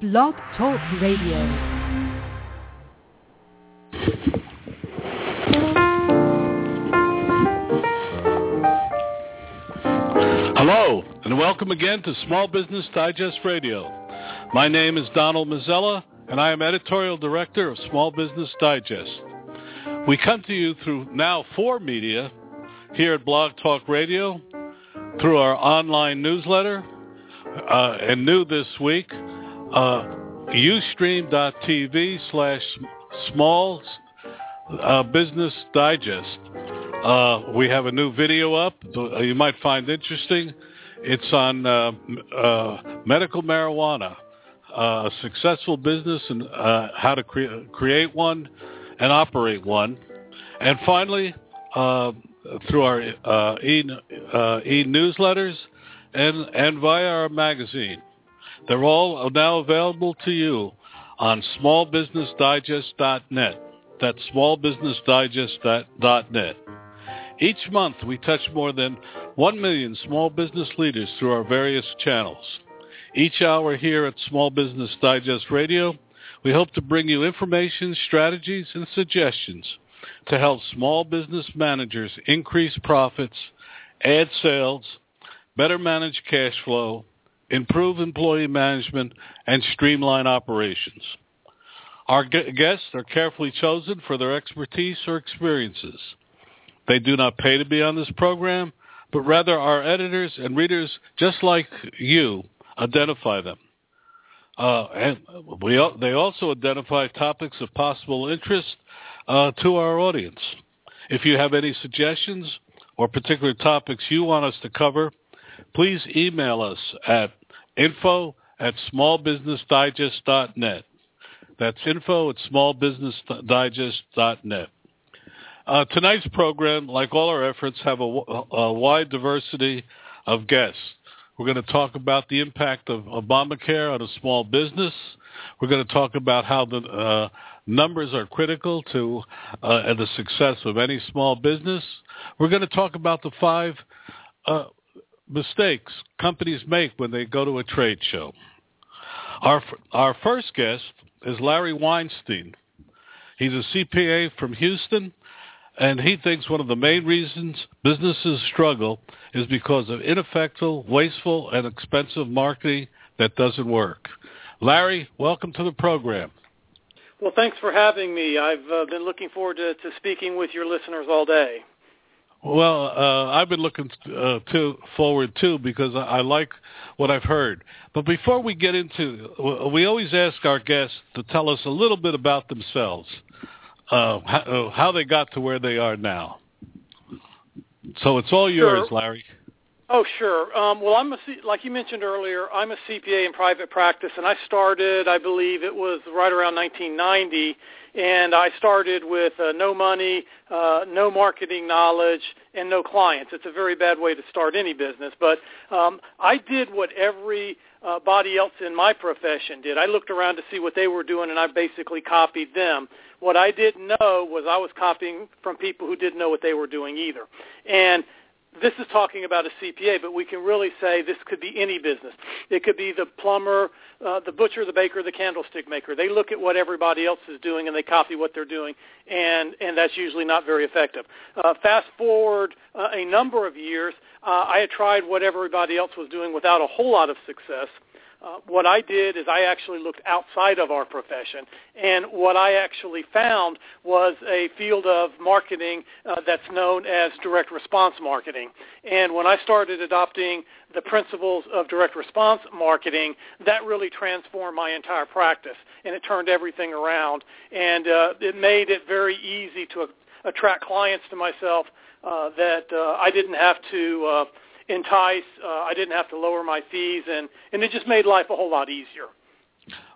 Blog Talk Radio. Hello, and welcome again to Small Business Digest Radio. My name is Donald Mazzella, and I am editorial director of Small Business Digest. We come to you through now four media here at Blog Talk Radio, through our online newsletter, uh, and new this week, uh, ustream.tv slash small uh, business digest. Uh, we have a new video up you might find interesting. It's on uh, uh, medical marijuana, uh, a successful business and uh, how to cre- create one and operate one. And finally, uh, through our uh, e, uh, e-newsletters and, and via our magazine. They're all now available to you on smallbusinessdigest.net. That's smallbusinessdigest.net. Each month, we touch more than 1 million small business leaders through our various channels. Each hour here at Small Business Digest Radio, we hope to bring you information, strategies, and suggestions to help small business managers increase profits, add sales, better manage cash flow, improve employee management, and streamline operations. Our guests are carefully chosen for their expertise or experiences. They do not pay to be on this program, but rather our editors and readers, just like you, identify them. Uh, and we, they also identify topics of possible interest uh, to our audience. If you have any suggestions or particular topics you want us to cover, please email us at info at smallbusinessdigest.net. That's info at smallbusinessdigest.net. Uh, tonight's program, like all our efforts, have a, a wide diversity of guests. We're going to talk about the impact of Obamacare on a small business. We're going to talk about how the uh, numbers are critical to uh, the success of any small business. We're going to talk about the five uh, mistakes companies make when they go to a trade show. Our our first guest is Larry Weinstein. He's a CPA from Houston and he thinks one of the main reasons businesses struggle is because of ineffective, wasteful, and expensive marketing that doesn't work. Larry, welcome to the program. Well, thanks for having me. I've uh, been looking forward to, to, speaking with your listeners all day. Well, uh, I've been looking uh, to forward too because I, I like what I've heard. But before we get into, we always ask our guests to tell us a little bit about themselves uh, how, uh, how they got to where they are now. So it's all yours, sure. Larry. Oh, sure. Um, well, I'm a C- like you mentioned earlier. I'm a CPA in private practice, and I started, I believe it was right around 1990, and I started with uh, no money, uh, no marketing knowledge, and no clients. It's a very bad way to start any business, but um, I did what every uh, body else in my profession did. I looked around to see what they were doing, and I basically copied them. What I didn't know was I was copying from people who didn't know what they were doing either. And this is talking about a CPA, but we can really say this could be any business. It could be the plumber, uh, the butcher, the baker, the candlestick maker. They look at what everybody else is doing and they copy what they're doing, and and that's usually not very effective. Uh, fast forward uh, a number of years, uh, I had tried what everybody else was doing without a whole lot of success. Uh, what I did is I actually looked outside of our profession, and what I actually found was a field of marketing uh, that's known as direct response marketing. And when I started adopting the principles of direct response marketing, that really transformed my entire practice, and it turned everything around, and uh, it made it very easy to attract clients to myself uh, that uh, I didn't have to entice. Uh, I didn't have to lower my fees, and and it just made life a whole lot easier.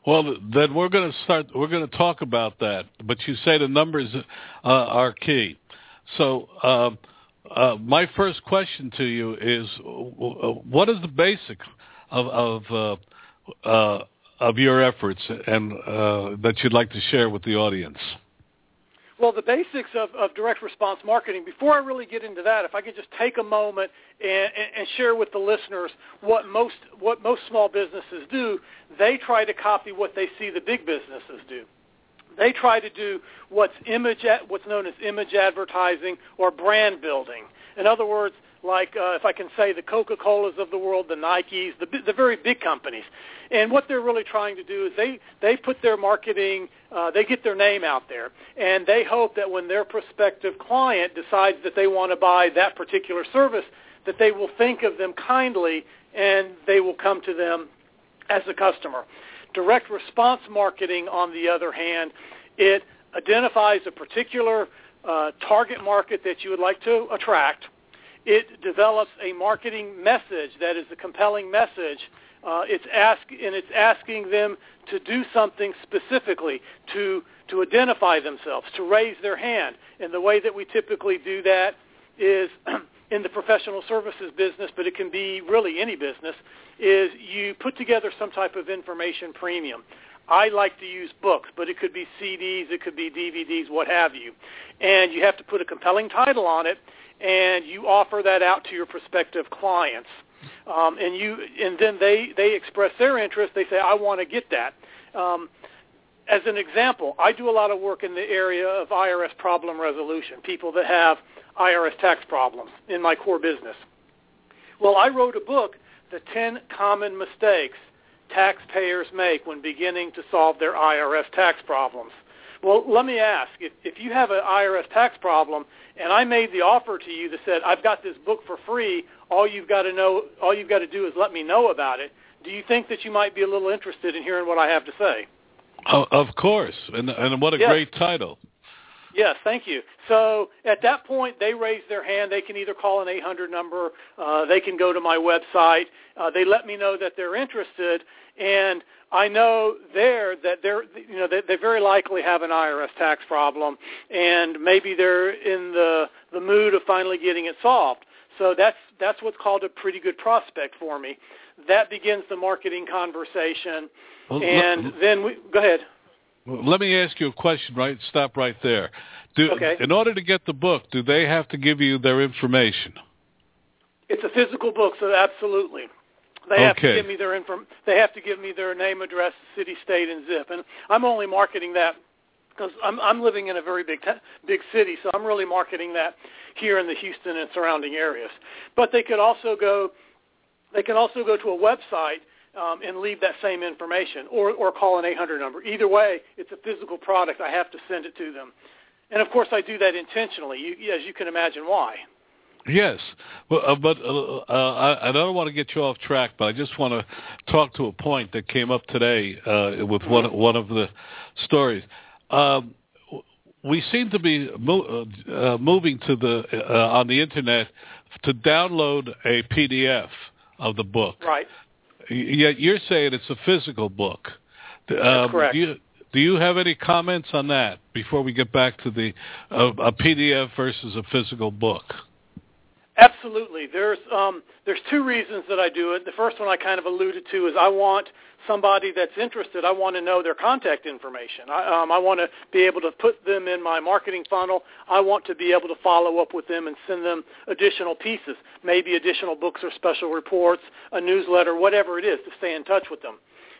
Well, then we're going to start. We're going to talk about that. But you say the numbers uh, are key. So uh, uh, my first question to you is, what is the basic of of uh, uh, of your efforts and uh, that you'd like to share with the audience? Well, the basics of, of direct response marketing, before I really get into that, if I could just take a moment and, and share with the listeners what most, what most small businesses do, they try to copy what they see the big businesses do. They try to do what's, image, what's known as image advertising or brand building. In other words, like uh, if I can say the Coca-Colas of the world, the Nikes, the, the very big companies. And what they're really trying to do is they, they put their marketing, uh, they get their name out there, and they hope that when their prospective client decides that they want to buy that particular service, that they will think of them kindly and they will come to them as a customer. Direct response marketing, on the other hand, it identifies a particular uh, target market that you would like to attract it develops a marketing message that is a compelling message. Uh, it's ask, and it's asking them to do something specifically to to identify themselves, to raise their hand. And the way that we typically do that is in the professional services business, but it can be really any business, is you put together some type of information premium. I like to use books, but it could be CDs, it could be DVDs, what have you. And you have to put a compelling title on it, and you offer that out to your prospective clients. Um, and you and then they they express their interest. They say, "I want to get that." Um, as an example, I do a lot of work in the area of IRS problem resolution. People that have IRS tax problems in my core business. Well, I wrote a book, "The 10 Common Mistakes Taxpayers Make When Beginning to Solve Their IRS Tax Problems." Well, let me ask, if, if you have an IRS tax problem and I made the offer to you that said, I've got this book for free. All you've got to know, all you've got to do is let me know about it. Do you think that you might be a little interested in hearing what I have to say? Oh, of course, and and what a yes. great title. Yes, thank you. So at that point, they raise their hand. They can either call an 800 number. Uh, they can go to my website. Uh, they let me know that they're interested, and I know there that they're you know they, they very likely have an IRS tax problem, and maybe they're in the the mood of finally getting it solved. So that's that's what's called a pretty good prospect for me. That begins the marketing conversation, well, and then we go ahead. Let me ask you a question. Right, stop right there. Do, okay. In order to get the book, do they have to give you their information? It's a physical book, so absolutely. They have to give me their inform. They have to give me their name, address, city, state, and zip. And I'm only marketing that because I'm I'm living in a very big big city, so I'm really marketing that here in the Houston and surrounding areas. But they could also go. They can also go to a website um, and leave that same information, or or call an 800 number. Either way, it's a physical product. I have to send it to them, and of course I do that intentionally. You, as you can imagine, why. Yes, well, uh, but uh, uh, I, I don't want to get you off track, but I just want to talk to a point that came up today uh, with one one of the stories. Um, we seem to be mo- uh, moving to the uh, on the internet to download a PDF of the book. Right. Yet you're saying it's a physical book. Um, correct. Do you, do you have any comments on that before we get back to the uh, a PDF versus a physical book? Absolutely. There's um, there's two reasons that I do it. The first one I kind of alluded to is I want somebody that's interested. I want to know their contact information. I, um, I want to be able to put them in my marketing funnel. I want to be able to follow up with them and send them additional pieces, maybe additional books or special reports, a newsletter, whatever it is, to stay in touch with them.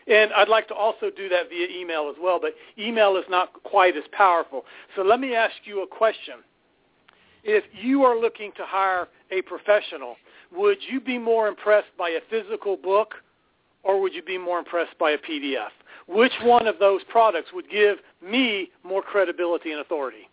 And I'd like to also do that via email as well, but email is not quite as powerful. So let me ask you a question if you are looking to hire a professional, would you be more impressed by a physical book or would you be more impressed by a PDF? Which one of those products would give me more credibility and authority?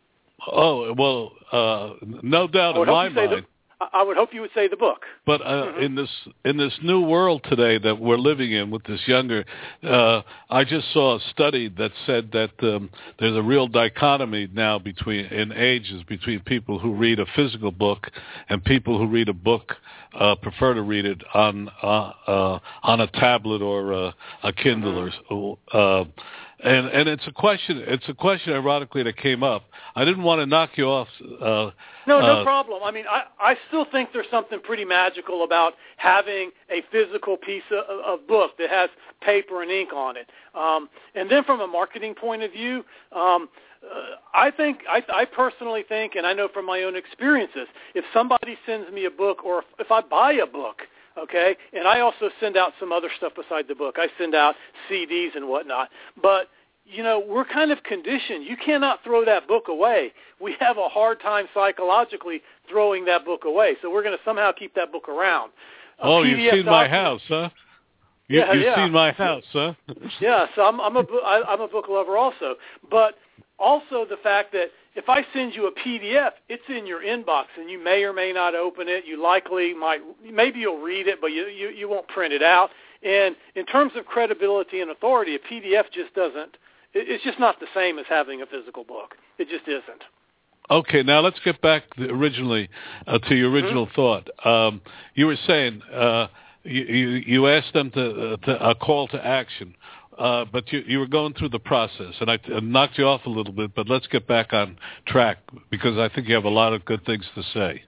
Oh, well, uh, no doubt in my mind. I would hope you would say the book. But uh, mm-hmm. in this in this new world today that we're living in with this younger, uh, I just saw a study that said that um, there's a real dichotomy now between in ages between people who read a physical book and people who read a book uh, prefer to read it on uh, uh, on a tablet or uh, a Kindle mm-hmm. or uh, and and it's a question. It's a question, ironically, that came up. I didn't want to knock you off. Uh, no, no uh, problem. I mean, I I still think there's something pretty magical about having a physical piece of, of book that has paper and ink on it. Um, and then from a marketing point of view, um, uh, I think I, I personally think, and I know from my own experiences, if somebody sends me a book or if, if I buy a book, okay, and I also send out some other stuff beside the book. I send out CDs and whatnot, but you know, we're kind of conditioned. You cannot throw that book away. We have a hard time psychologically throwing that book away. So we're going to somehow keep that book around. A oh, PDF you've seen document, my house, huh? You, yeah, you've yeah. seen my house, huh? yeah, so I'm, I'm a I, I'm a book lover also, but also the fact that if I send you a PDF, it's in your inbox, and you may or may not open it. You likely might, maybe you'll read it, but you you, you won't print it out. And in terms of credibility and authority, a PDF just doesn't. It's just not the same as having a physical book. It just isn't. Okay, now let's get back originally uh, to your original mm-hmm. thought. Um, you were saying uh, you, you, you asked them to, uh, to a call to action. Uh, but you, you were going through the process, and I, I knocked you off a little bit. But let's get back on track because I think you have a lot of good things to say.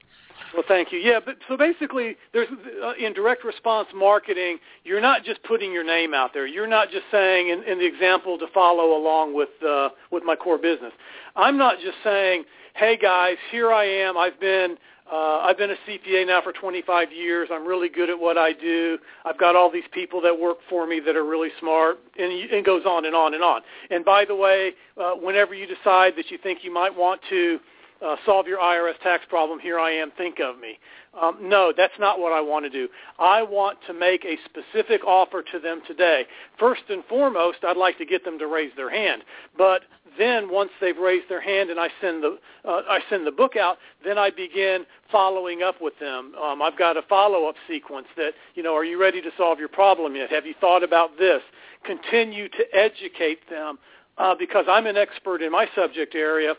Well, thank you. Yeah, but so basically, there's uh, in direct response marketing, you're not just putting your name out there. You're not just saying, in, in the example to follow along with uh, with my core business. I'm not just saying, "Hey guys, here I am. I've been uh, I've been a CPA now for 25 years. I'm really good at what I do. I've got all these people that work for me that are really smart, and it goes on and on and on. And by the way, uh, whenever you decide that you think you might want to uh, solve your IRS tax problem, here I am, think of me. Um, no, that's not what I want to do. I want to make a specific offer to them today. First and foremost, I'd like to get them to raise their hand. But then once they've raised their hand and I send the uh, I send the book out, then I begin following up with them. Um, I've got a follow-up sequence that you know, are you ready to solve your problem yet? Have you thought about this? Continue to educate them uh, because I'm an expert in my subject area.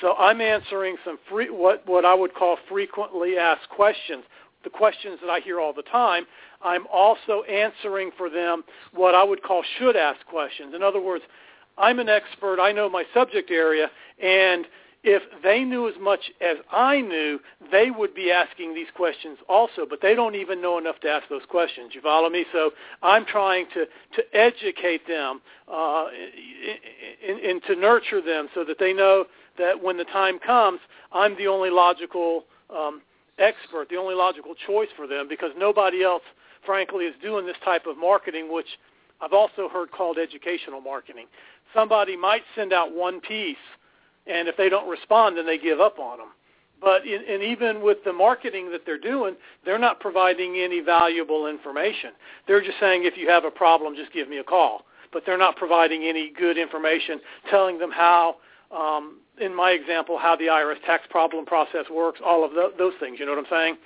So I'm answering some free, what, what I would call frequently asked questions, the questions that I hear all the time. I'm also answering for them what I would call should ask questions. In other words, I'm an expert. I know my subject area, and if they knew as much as I knew, they would be asking these questions also, but they don't even know enough to ask those questions. You follow me? So I'm trying to, to educate them uh, and, to nurture them so that they know that when the time comes, I'm the only logical um, expert, the only logical choice for them because nobody else, frankly, is doing this type of marketing, which I've also heard called educational marketing. Somebody might send out one piece – and if they don't respond, then they give up on them. But in, and even with the marketing that they're doing, they're not providing any valuable information. They're just saying, if you have a problem, just give me a call. But they're not providing any good information, telling them how, um, in my example, how the IRS tax problem process works, all of the, those things. You know what I'm saying?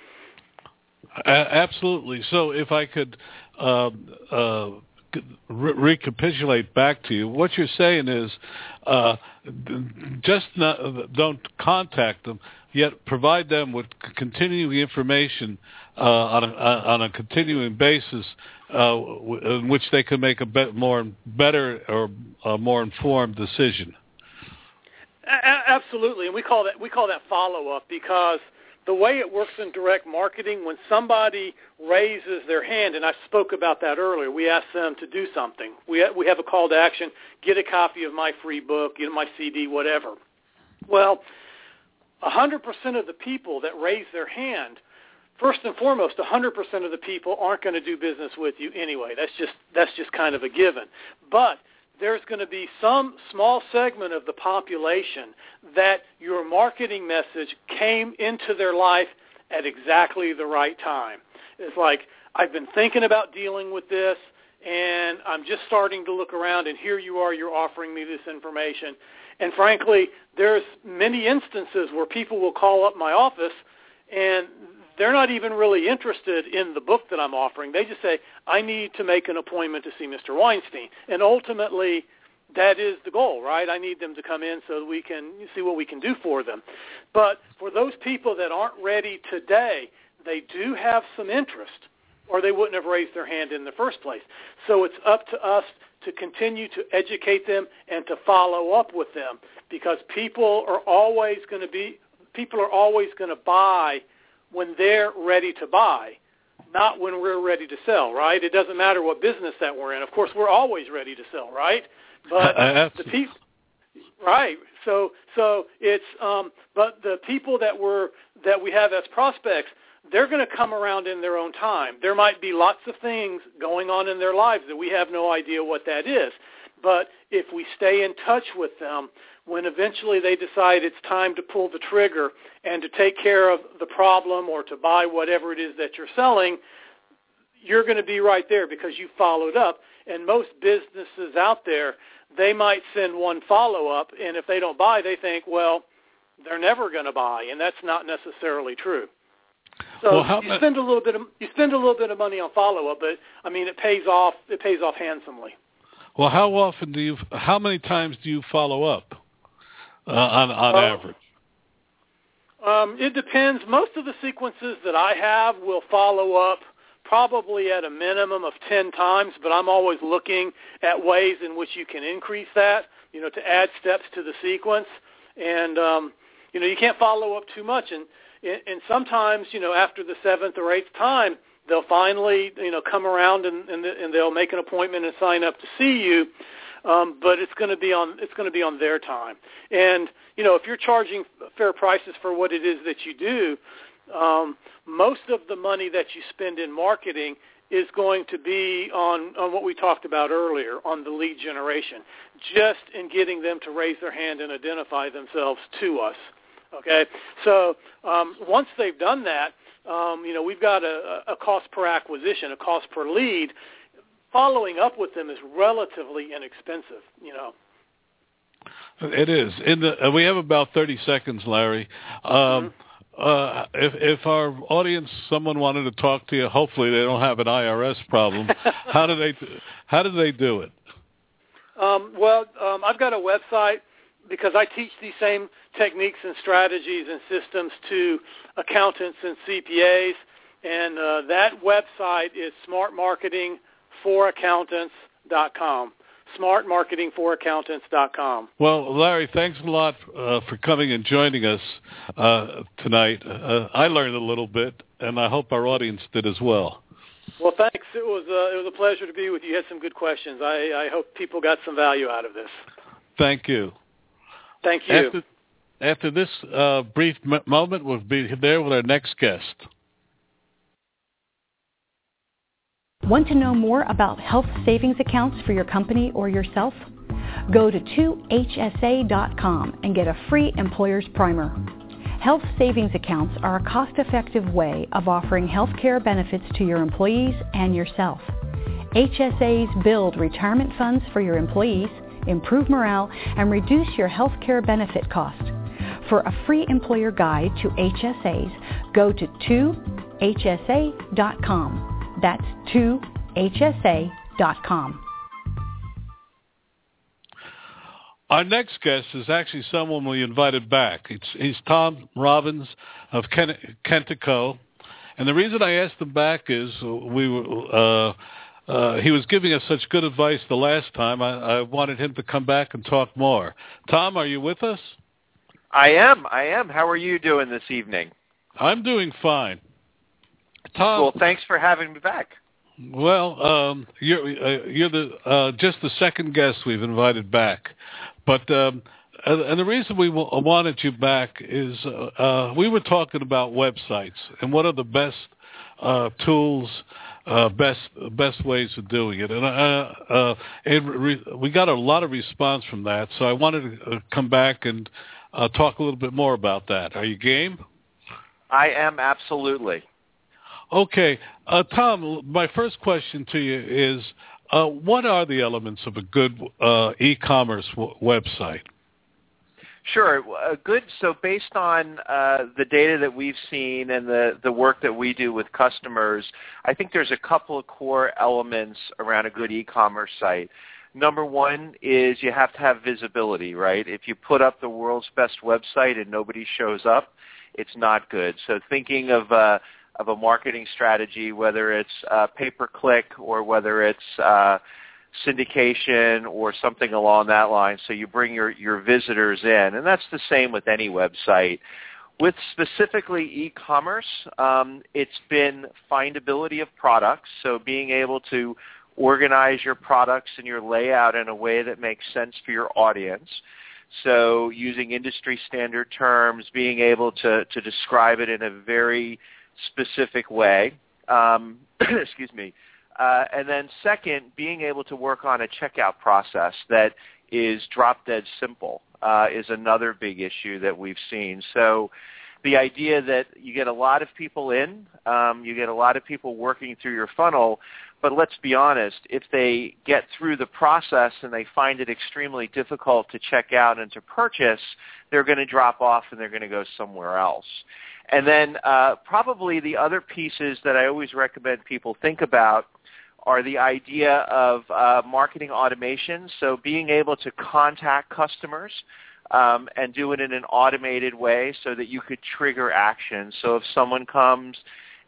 absolutely. So if I could uh, uh, re- recapitulate back to you, what you're saying is uh, just not, don't contact them, yet provide them with continuing information uh, on, a, on a continuing basis uh, in which they can make a be- more better or a more informed decision. A- absolutely, and we call that we call that follow up because – the way it works in direct marketing, when somebody raises their hand, and I spoke about that earlier, we ask them to do something. We we have a call to action: get a copy of my free book, get my CD, whatever. Well, 100% of the people that raise their hand, first and foremost, 100% of the people aren't going to do business with you anyway. That's just that's just kind of a given. But there's going to be some small segment of the population that your marketing message came into their life at exactly the right time. It's like, I've been thinking about dealing with this, and I'm just starting to look around, and here you are, you're offering me this information. And frankly, there's many instances where people will call up my office, and they're not even really interested in the book that I'm offering. They just say, I need to make an appointment to see Mr. Weinstein. And ultimately, that is the goal, right? I need them to come in so we can see what we can do for them. But for those people that aren't ready today, they do have some interest or they wouldn't have raised their hand in the first place. So it's up to us to continue to educate them and to follow up with them because people are always going to be people are always going to buy when they're ready to buy, not when we're ready to sell, right? It doesn't matter what business that we're in. Of course, we're always ready to sell, right? But the people right. So so it's um but the people that we're that we have as prospects, they're going to come around in their own time. There might be lots of things going on in their lives that we have no idea what that is. But if we stay in touch with them, when eventually they decide it's time to pull the trigger and to take care of the problem or to buy whatever it is that you're selling, you're going to be right there because you followed up. And most businesses out there, they might send one follow-up, and if they don't buy, they think, well, they're never going to buy, and that's not necessarily true. So well, you spend a little bit of you spend a little bit of money on follow-up, but I mean it pays off. It pays off handsomely. Well, how often do you? How many times do you follow up uh, on on average? Um, it depends. Most of the sequences that I have will follow up probably at a minimum of 10 times, but I'm always looking at ways in which you can increase that, you know, to add steps to the sequence. And, um, you know, you can't follow up too much. And, and sometimes, you know, after the seventh or eighth time, they'll finally, you know, come around and, and, and they'll make an appointment and sign up to see you. Um, but it's going to be on it's going to be on their time. And you know, if you're charging fair prices for what it is that you do, um, most of the money that you spend in marketing is going to be on, on what we talked about earlier, on the lead generation, just in getting them to raise their hand and identify themselves to us. Okay, so um, once they've done that, um, you know we've got a, a cost per acquisition, a cost per lead. Following up with them is relatively inexpensive. You know. It is. In the, uh, we have about 30 seconds, Larry. Um, mm-hmm uh, if if our audience, someone wanted to talk to you, hopefully they don't have an IRS problem. how do they how do they do it? Um, well, um, I've got a website because I teach these same techniques and strategies and systems to accountants and CPAs, and uh, that website is smartmarketingforaccountants.com smartmarketingforaccountants.com. Well, Larry, thanks a lot uh, for coming and joining us uh, tonight. Uh, I learned a little bit, and I hope our audience did as well. Well, thanks. It was uh, it was a pleasure to be with you. You had some good questions. I, I hope people got some value out of this. Thank you. Thank you. After, after this uh, brief m- moment, we'll be there with our next guest. Want to know more about health savings accounts for your company or yourself? Go to 2hsa.com and get a free employer's primer. Health savings accounts are a cost-effective way of offering health care benefits to your employees and yourself. HSAs build retirement funds for your employees, improve morale, and reduce your health care benefit cost. For a free employer guide to HSAs, go to 2hsa.com. That's 2hsa.com. Our next guest is actually someone we invited back. It's, he's Thom Robbins of Kentico. And the reason I asked him back is we were, uh, uh, he was giving us such good advice the last time. I, I wanted him to come back and talk more. Thom, are you with us? I am. I am. How are you doing this evening? I'm doing fine. Thom, well, thanks for having me back. Well, um, you're uh, you're the uh, just the second guest we've invited back, but um, and the reason we wanted you back is uh, uh, we were talking about websites and what are the best uh, tools, uh, best best ways of doing it, and uh, uh, it re- we got a lot of response from that. So I wanted to come back and uh, talk a little bit more about that. Are you game? I am absolutely. Okay, uh, Thom. My first question to you is: uh, What are the elements of a good uh, e-commerce w- website? Sure. Uh, good. So based on uh, the data that we've seen and the, the work that we do with customers, I think there's a couple of core elements around a good e-commerce site. Number one is you have to have visibility, right? If you put up the world's best website and nobody shows up, it's not good. So thinking of uh, of a marketing strategy, whether it's uh, pay-per-click or whether it's uh, syndication or something along that line. So you bring your, your visitors in. And that's the same with any website. With specifically e-commerce, um, it's been findability of products, so being able to organize your products and your layout in a way that makes sense for your audience. So using industry standard terms, being able to, to describe it in a very specific way. Um, excuse me. Uh, and then second, being able to work on a checkout process that is drop dead simple uh, is another big issue that we've seen. So the idea that you get a lot of people in, um, you get a lot of people working through your funnel, but let's be honest, if they get through the process and they find it extremely difficult to check out and to purchase, they're going to drop off and they're going to go somewhere else. And then uh, probably the other pieces that I always recommend people think about are the idea of uh, marketing automation, so being able to contact customers um, and do it in an automated way so that you could trigger action. So if someone comes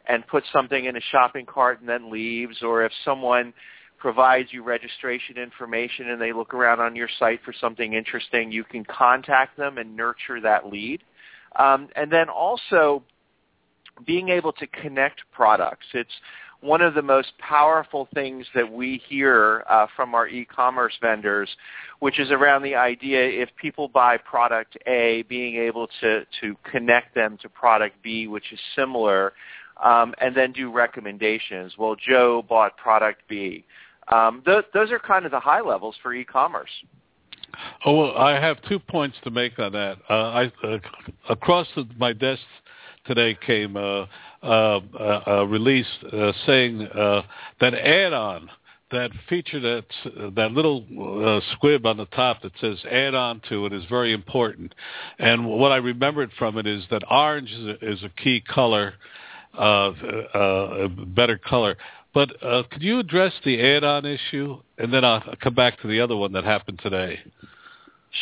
and puts something in a shopping cart and then leaves, or if someone provides you registration information and they look around on your site for something interesting, you can contact them and nurture that lead. Um, and then also being able to connect products. It's one of the most powerful things that we hear uh, from our e-commerce vendors, which is around the idea if people buy product A, being able to, to connect them to product B, which is similar, um, and then do recommendations. Well, Joe bought product B. Um, th- those are kind of the high levels for e-commerce. Oh, well, I have two points to make on that. Uh, I, uh, across the, my desk today came uh, uh, a release uh, saying uh, that add-on, that feature that that little uh, squib on the top that says add on to it is very important. And what I remembered from it is that orange is a, is a key color, uh, uh, a better color. But uh, could you address the add-on issue, and then I'll come back to the other one that happened today.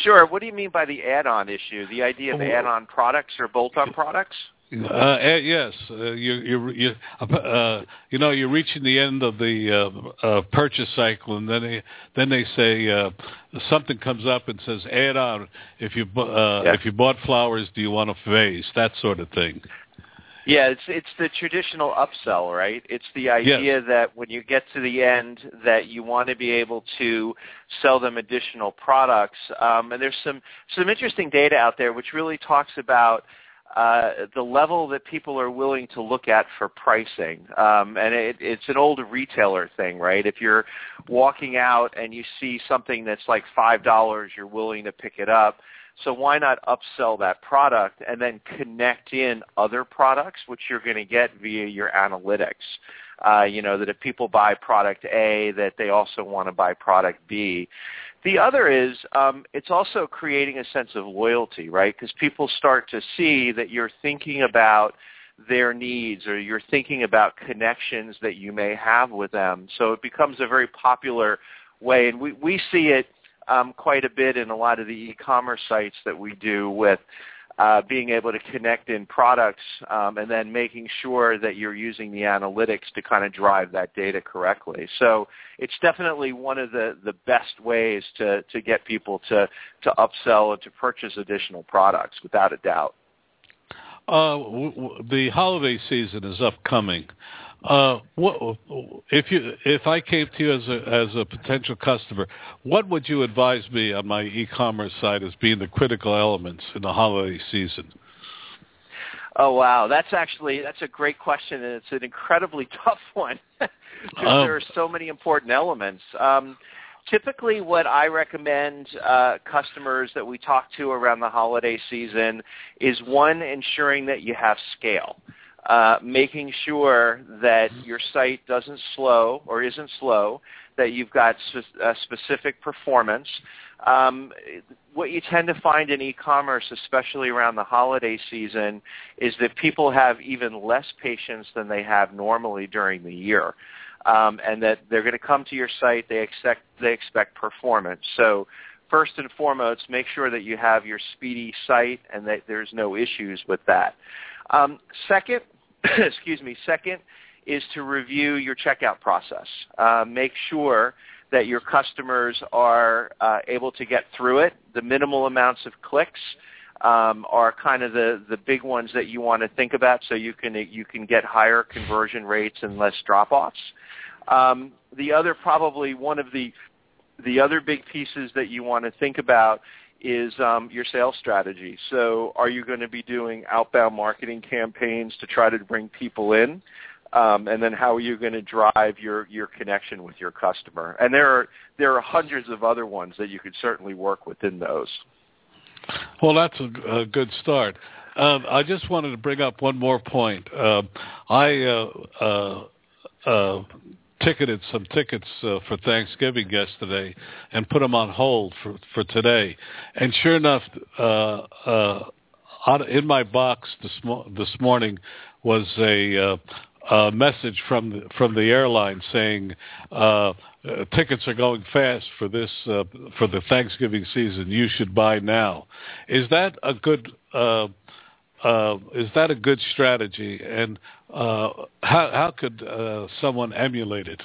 Sure. What do you mean by the add-on issue? The idea of add-on products or bolt-on products? Uh, yes, uh, you you you uh, you know you're reaching the end of the uh, uh, purchase cycle, and then they then they say uh, something comes up and says add on if you uh, yeah. if you bought flowers, do you want a vase? That sort of thing. Yeah, it's it's the traditional upsell, right? It's the idea yes. that when you get to the end, that you want to be able to sell them additional products. Um, and there's some some interesting data out there which really talks about uh, the level that people are willing to look at for pricing. Um, and it, it's an old retailer thing, right? If you're walking out and you see something that's like $5, you're willing to pick it up. So why not upsell that product and then connect in other products, which you're going to get via your analytics? Uh, you know, that if people buy product A, that they also want to buy product B. The other is um, it's also creating a sense of loyalty, right? Because people start to see that you're thinking about their needs or you're thinking about connections that you may have with them. So it becomes a very popular way, and we, we see it um, quite a bit in a lot of the e-commerce sites that we do with uh, being able to connect in products um, and then making sure that you're using the analytics to kind of drive that data correctly. So it's definitely one of the, the best ways to, to get people to, to upsell and to purchase additional products, without a doubt. Uh, w- w- the holiday season is upcoming. Uh, what, if you if I came to you as a as a potential customer, what would you advise me on my e-commerce site as being the critical elements in the holiday season? Oh wow, that's actually that's a great question, and it's an incredibly tough one because um, there are so many important elements. Um, typically, what I recommend uh, customers that we talk to around the holiday season is one, ensuring that you have scale uh, making sure that your site doesn't slow or isn't slow, that you've got sp- uh, specific performance. Um, what you tend to find in e-commerce, especially around the holiday season, is that people have even less patience than they have normally during the year. Um, and that they're going to come to your site, they expect, they expect performance. So first and foremost, make sure that you have your speedy site and that there's no issues with that. Um, second, excuse me, second is to review your checkout process. Uh, make sure that your customers are uh, able to get through it. The minimal amounts of clicks um, are kind of the, the big ones that you want to think about so you can you can get higher conversion rates and less drop-offs. Um, the other probably one of the the other big pieces that you want to think about is um, your sales strategy. So are you going to be doing outbound marketing campaigns to try to bring people in? Um, and then how are you going to drive your, your connection with your customer? And there are there are hundreds of other ones that you could certainly work within those. Well, that's a, a good start. Uh, I just wanted to bring up one more point. Uh, I uh, uh, uh ticketed some tickets uh, for Thanksgiving yesterday and put them on hold for for today. And sure enough, uh, uh, in my box this mo- this morning was a, uh, a message from the, from the airline saying uh, uh, tickets are going fast for this uh, for the Thanksgiving season. You should buy now. Is that a good uh, uh, is that a good strategy? And uh, how how could uh, someone emulate it?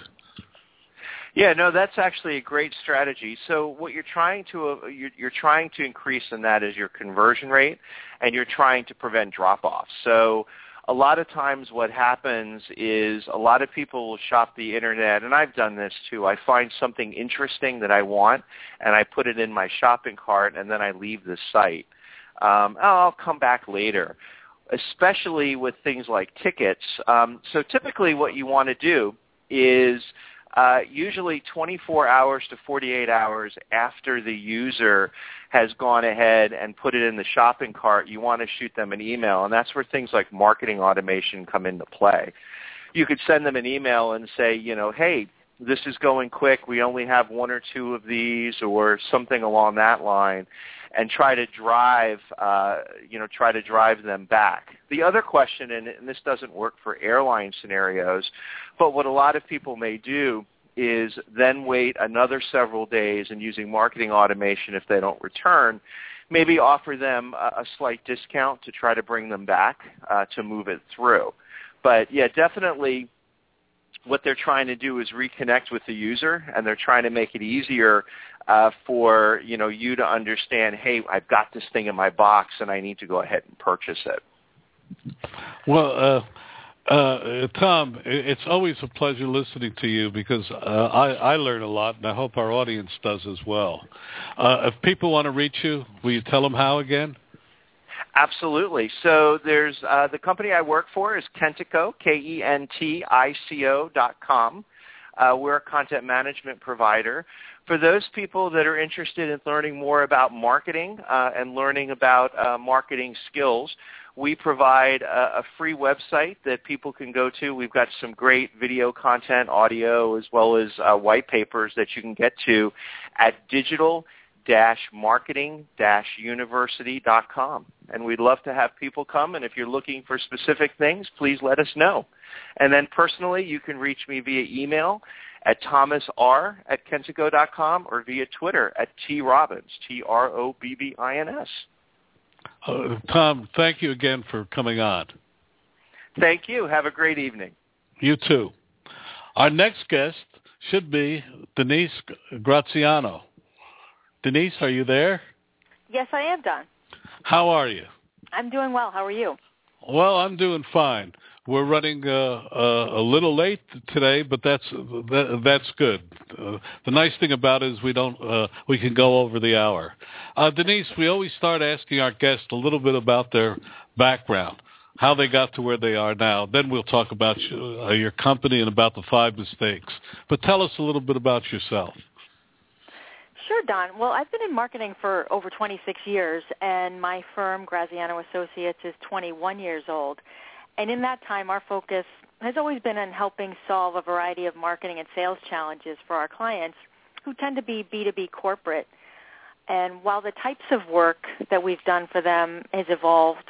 Yeah, no, that's actually a great strategy. So what you're trying to uh, you're, you're trying to increase in that is your conversion rate, and you're trying to prevent drop-offs. So a lot of times what happens is a lot of people will shop the internet, and I've done this too. I find something interesting that I want, and I put it in my shopping cart, and then I leave the site. Um, I'll come back later especially with things like tickets. Um, so typically what you want to do is uh, usually 24 hours to 48 hours after the user has gone ahead and put it in the shopping cart, you want to shoot them an email, and that's where things like marketing automation come into play. You could send them an email and say, you know, hey, this is going quick. We only have one or two of these, or something along that line and try to drive uh, you know try to drive them back. The other question, and, and this doesn't work for airline scenarios, but what a lot of people may do is then wait another several days and using marketing automation if they don't return, maybe offer them a, a slight discount to try to bring them back uh, to move it through. But yeah, definitely what they're trying to do is reconnect with the user and they're trying to make it easier uh, for you know you to understand, hey, I've got this thing in my box and I need to go ahead and purchase it. Well, uh, uh, Thom, it's always a pleasure listening to you because uh, I, I learn a lot, and I hope our audience does as well. Uh, if people want to reach you, will you tell them how again? Absolutely. So there's uh, the company I work for is Kentico, K-E-N-T-I-C-O dot com. Uh, we're a content management provider. For those people that are interested in learning more about marketing uh, and learning about uh, marketing skills, we provide a, a, free website that people can go to. We've got some great video content, audio, as well as uh, white papers that you can get to at digital marketing-university.com. And we'd love to have people come, and if you're looking for specific things, please let us know. And then personally, you can reach me via email at thomasr at kentico.com or via Twitter at trobbins, T-R-O-B-B-I-N-S. Uh, Thom, thank you again for coming on. Thank you. Have a great evening. You too. Our next guest should be Denise Graziano. Denise, are you there? Yes, I am, Don. How are you? I'm doing well. How are you? Well, I'm doing fine. We're running uh, uh, a little late today, but that's that, that's good. Uh, the nice thing about it is we don't uh, we can go over the hour. Uh, Denise, we always start asking our guests a little bit about their background, how they got to where they are now. Then we'll talk about you, uh, your company and about the five mistakes. But tell us a little bit about yourself. Sure, Don. Well, I've been in marketing for over 26 years, and my firm, Graziano Associates, is 21 years old. And in that time, our focus has always been on helping solve a variety of marketing and sales challenges for our clients who tend to be B2B corporate. And while the types of work that we've done for them has evolved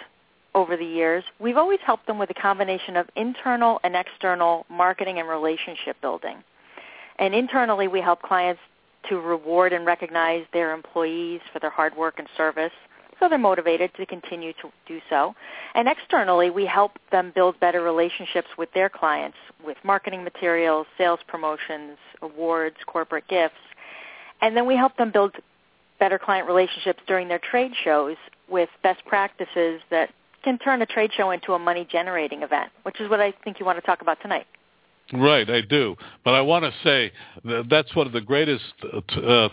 over the years, we've always helped them with a combination of internal and external marketing and relationship building. And internally, we help clients to reward and recognize their employees for their hard work and service. so they're motivated to continue to do so. And externally, we help them build better relationships with their clients with marketing materials, sales promotions, awards, corporate gifts. And then we help them build better client relationships during their trade shows with best practices that can turn a trade show into a money generating event, which is what I think you want to talk about tonight. Right, I do. But I want to say that that's one of the greatest uh,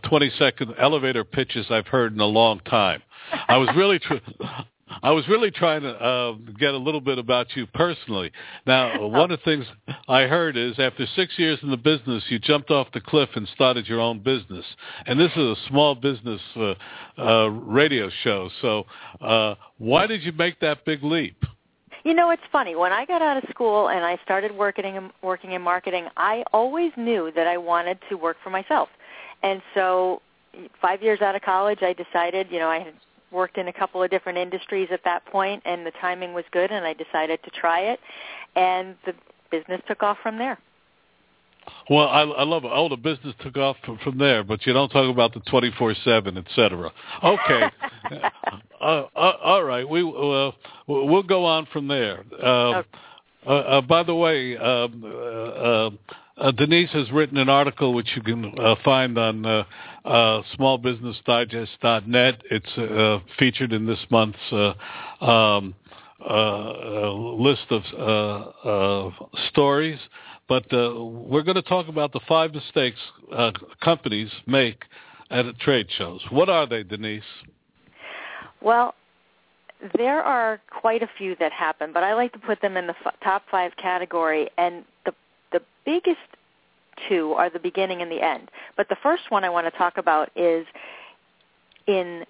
20-second elevator pitches I've heard in a long time. I was really tr- I was really trying to uh, get a little bit about you personally. Now, one of the things I heard is after six years in the business, you jumped off the cliff and started your own business. And this is a small business uh, uh, radio show. So uh, why did you make that big leap? You know, it's funny. When I got out of school and I started working in, working in marketing, I always knew that I wanted to work for myself. And so 5 years out of college, I decided, you know, I had worked in a couple of different industries at that point and the timing was good and I decided to try it and the business took off from there. Well, I, I love it. Oh, the business took off from, from there, but you don't talk about the twenty four seven, et cetera. Okay, uh, uh, all right. We uh, we'll go on from there. Uh, okay. Uh, uh, by the way, um, uh, uh, Denise has written an article which you can uh, find on uh, uh, smallbusinessdigest.net. It's uh, featured in this month's uh, um, uh, list of uh, uh, stories. But uh, we're going to talk about the five mistakes uh, companies make at trade shows. What are they, Denise? Well, there are quite a few that happen, but I like to put them in the f- top five category. And the the biggest two are the beginning and the end. But the first one I want to talk about is in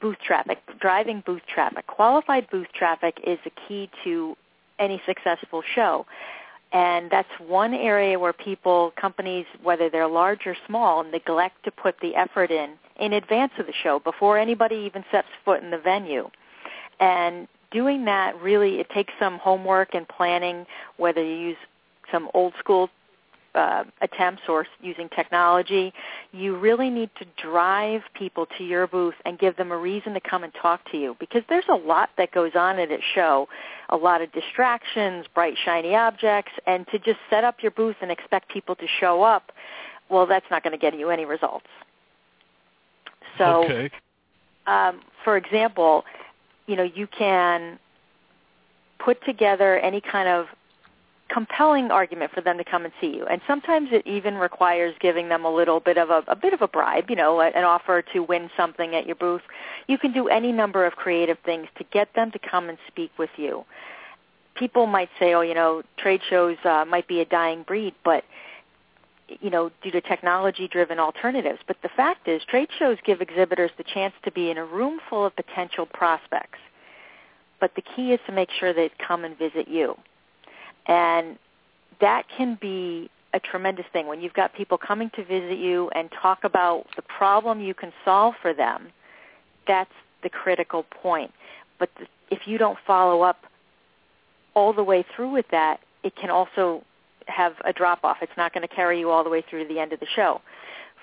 booth traffic, driving booth traffic. Qualified booth traffic is the key to any successful show. And that's one area where people, companies, whether they're large or small, neglect to put the effort in in advance of the show, before anybody even sets foot in the venue. And doing that really, it takes some homework and planning, whether you use some old school uh, attempts or using technology, you really need to drive people to your booth and give them a reason to come and talk to you because there's a lot that goes on at a show, a lot of distractions, bright shiny objects, and to just set up your booth and expect people to show up, well, that's not going to get you any results. So, okay. um, for example, you know, you can put together any kind of compelling argument for them to come and see you. And sometimes it even requires giving them a little bit of a, a bit of a bribe, you know, an offer to win something at your booth. You can do any number of creative things to get them to come and speak with you. People might say, oh, you know, trade shows uh, might be a dying breed, but you know, due to technology-driven alternatives. But the fact is, trade shows give exhibitors the chance to be in a room full of potential prospects. But the key is to make sure they come and visit you. And that can be a tremendous thing when you've got people coming to visit you and talk about the problem you can solve for them. That's the critical point. But the, if you don't follow up all the way through with that, it can also have a drop off. It's not going to carry you all the way through to the end of the show.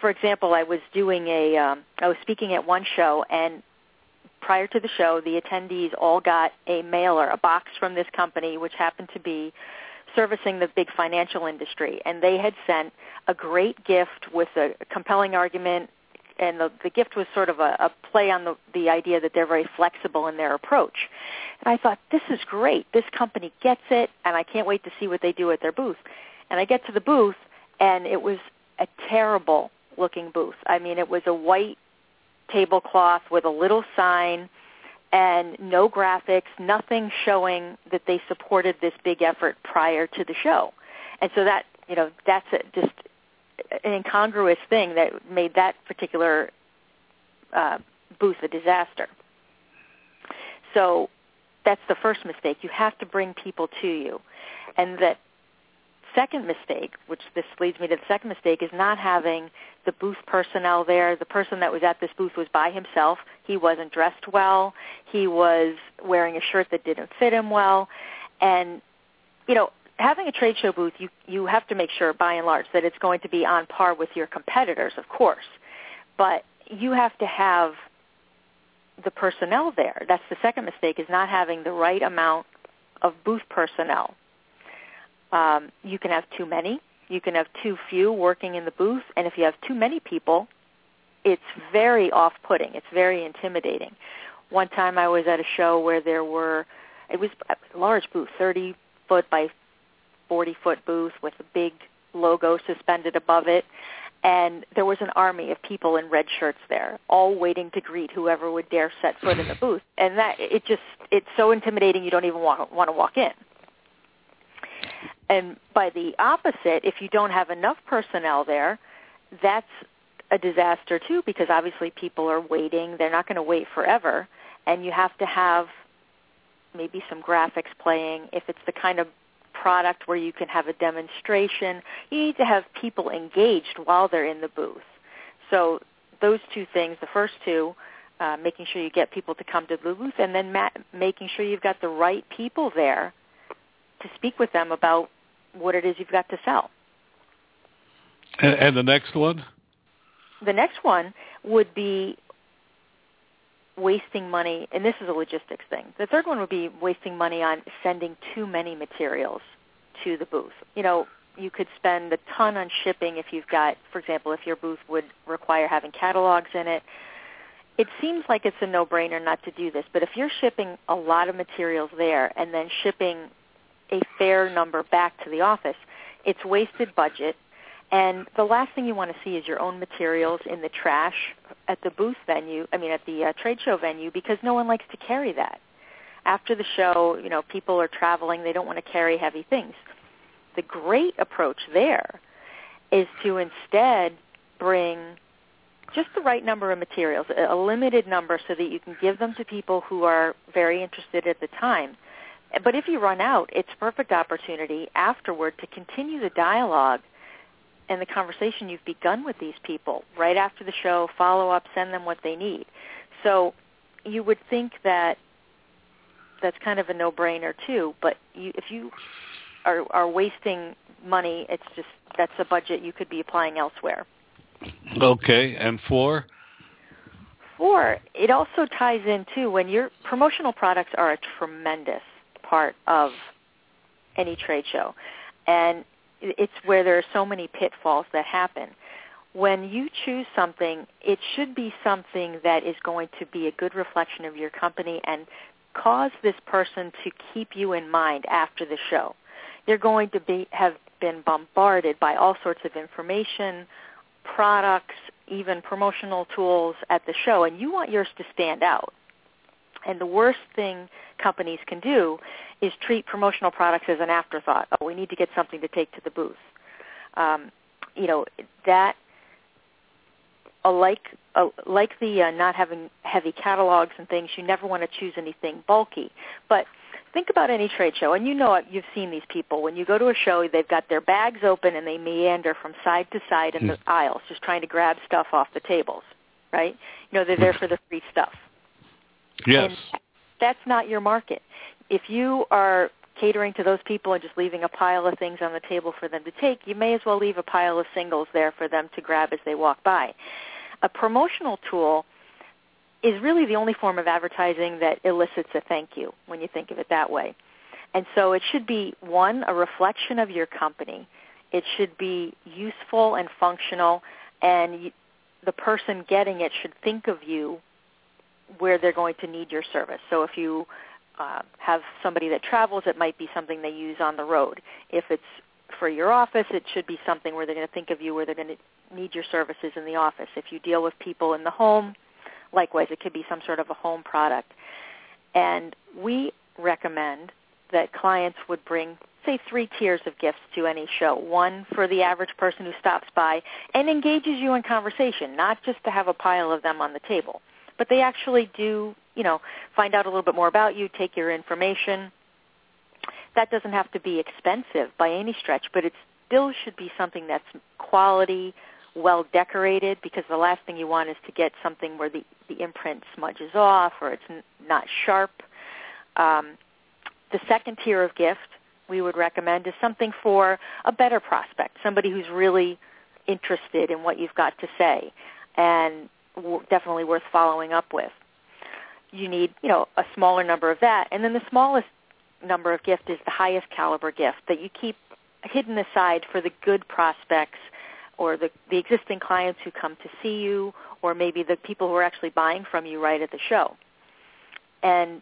For example, I was doing a, um, I was speaking at one show, and prior to the show, the attendees all got a mailer, a box from this company, which happened to be servicing the big financial industry. And they had sent a great gift with a compelling argument, and the, the gift was sort of a, a play on the, the idea that they're very flexible in their approach. And I thought, this is great. This company gets it, and I can't wait to see what they do at their booth. And I get to the booth, and it was a terrible looking booth. I mean, it was a white tablecloth with a little sign and no graphics, nothing showing that they supported this big effort prior to the show. And so that, you know, that's a, just an incongruous thing that made that particular uh, booth a disaster. So that's the first mistake. You have to bring people to you. And that second mistake, which this leads me to the second mistake, is not having the booth personnel there. The person that was at this booth was by himself. He wasn't dressed well. He was wearing a shirt that didn't fit him well. And, you know, having a trade show booth, you, you have to make sure, by and large, that it's going to be on par with your competitors, of course. But you have to have the personnel there. That's the second mistake is not having the right amount of booth personnel. Um, you can have too many. You can have too few working in the booth, and if you have too many people, it's very off-putting. It's very intimidating. One time I was at a show where there were, it was a large booth, 30 foot by 40 foot booth with a big logo suspended above it. And there was an army of people in red shirts there, all waiting to greet whoever would dare set foot in the booth. And that it just it's so intimidating you don't even want, want to walk in. And by the opposite, if you don't have enough personnel there, that's a disaster too because obviously people are waiting. They're not going to wait forever. And you have to have maybe some graphics playing. If it's the kind of product where you can have a demonstration, you need to have people engaged while they're in the booth. So those two things, the first two, uh, making sure you get people to come to the booth, and then ma- making sure you've got the right people there to speak with them about what it is you've got to sell. And, and the next one? The next one would be wasting money, and this is a logistics thing. The third one would be wasting money on sending too many materials to the booth. You know, you could spend a ton on shipping if you've got, for example, if your booth would require having catalogs in it. It seems like it's a no-brainer not to do this, but if you're shipping a lot of materials there and then shipping a fair number back to the office, it's wasted budget. And the last thing you want to see is your own materials in the trash at the booth venue, I mean at the uh, trade show venue, because no one likes to carry that. After the show, you know, people are traveling, they don't want to carry heavy things. The great approach there is to instead bring just the right number of materials, a limited number so that you can give them to people who are very interested at the time but if you run out, it's a perfect opportunity afterward to continue the dialogue and the conversation you've begun with these people right after the show, follow up, send them what they need. So you would think that that's kind of a no-brainer too, but you, if you are, are wasting money, it's just that's a budget you could be applying elsewhere. Okay, and four? Four, it also ties in too when your promotional products are a tremendous part of any trade show. And it's where there are so many pitfalls that happen. When you choose something, it should be something that is going to be a good reflection of your company and cause this person to keep you in mind after the show. They're going to be have been bombarded by all sorts of information, products, even promotional tools at the show, and you want yours to stand out. And the worst thing companies can do is treat promotional products as an afterthought. Oh, we need to get something to take to the booth. Um, you know that, uh, like uh, like the uh, not having heavy catalogs and things. You never want to choose anything bulky. But think about any trade show, and you know it. You've seen these people when you go to a show. They've got their bags open and they meander from side to side in the hmm. aisles, just trying to grab stuff off the tables. Right? You know they're there for the free stuff. Yes. And that's not your market. If you are catering to those people and just leaving a pile of things on the table for them to take, you may as well leave a pile of singles there for them to grab as they walk by. A promotional tool is really the only form of advertising that elicits a thank you when you think of it that way. And so it should be, one, a reflection of your company. It should be useful and functional, and the person getting it should think of you where they're going to need your service. So if you uh, have somebody that travels, it might be something they use on the road. If it's for your office, it should be something where they're going to think of you where they're going to need your services in the office. If you deal with people in the home, likewise, it could be some sort of a home product. And we recommend that clients would bring, say, three tiers of gifts to any show. One for the average person who stops by and engages you in conversation, not just to have a pile of them on the table but they actually do, you know, find out a little bit more about you, take your information. That doesn't have to be expensive by any stretch, but it still should be something that's quality, well decorated, because the last thing you want is to get something where the, the imprint smudges off or it's n- not sharp. Um, the second tier of gift we would recommend is something for a better prospect, somebody who's really interested in what you've got to say. And definitely worth following up with. you need, you know, a smaller number of that. And then the smallest number of gift is the highest caliber gift that you keep hidden aside for the good prospects or the, the existing clients who come to see you or maybe the people who are actually buying from you right at the show. And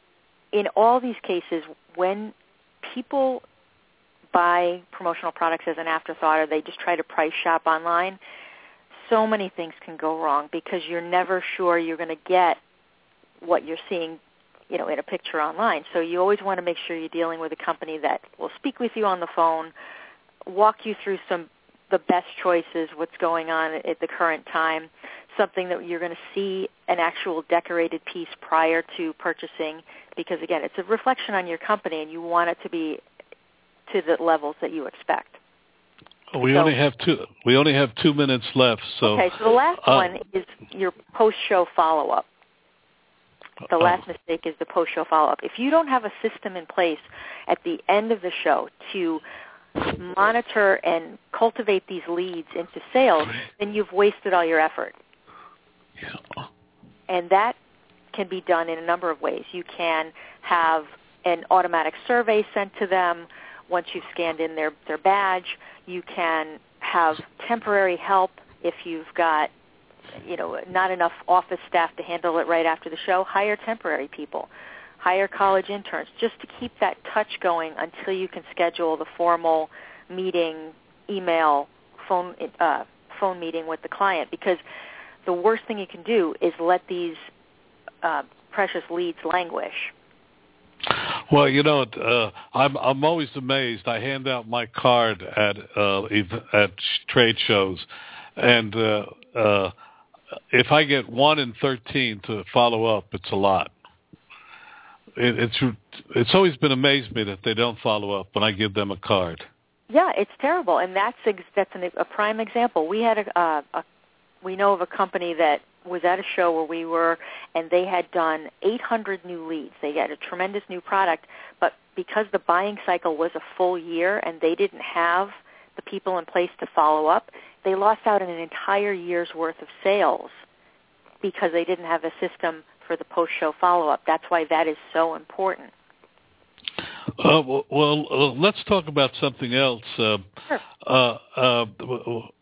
in all these cases, when people buy promotional products as an afterthought or they just try to price shop online, so many things can go wrong because you're never sure you're going to get what you're seeing you know in a picture online. So you always want to make sure you're dealing with a company that will speak with you on the phone walk you through some the best choices what's going on at the current time something that you're going to see an actual decorated piece prior to purchasing because again it's a reflection on your company and you want it to be to the levels that you expect we so, only have two. We only have two minutes left. So okay. So the last uh, one is your post-show follow-up. The last uh, mistake is the post-show follow-up. If you don't have a system in place at the end of the show to monitor and cultivate these leads into sales, then you've wasted all your effort. Yeah. And that can be done in a number of ways. You can have an automatic survey sent to them once you've scanned in their, their badge. You can have temporary help if you've got you know not enough office staff to handle it right after the show. Hire temporary people. Hire college interns just to keep that touch going until you can schedule the formal meeting, email, phone uh, phone meeting with the client. Because the worst thing you can do is let these uh, precious leads languish well, you know, uh, I'm I'm always amazed. I hand out my card at uh, at trade shows, and uh, uh, if I get one in thirteen to follow up, it's a lot. It, it's it's always been amazed me that they don't follow up when I give them a card. Yeah, it's terrible, and that's that's an, a prime example. We had a, a, a we know of a company that was at a show where we were, and they had done 800 new leads. They had a tremendous new product, but because the buying cycle was a full year and they didn't have the people in place to follow up, they lost out on an entire year's worth of sales because they didn't have a system for the post-show follow-up. That's why that is so important. Uh, well, uh, let's talk about something else. Uh, sure. Uh, uh,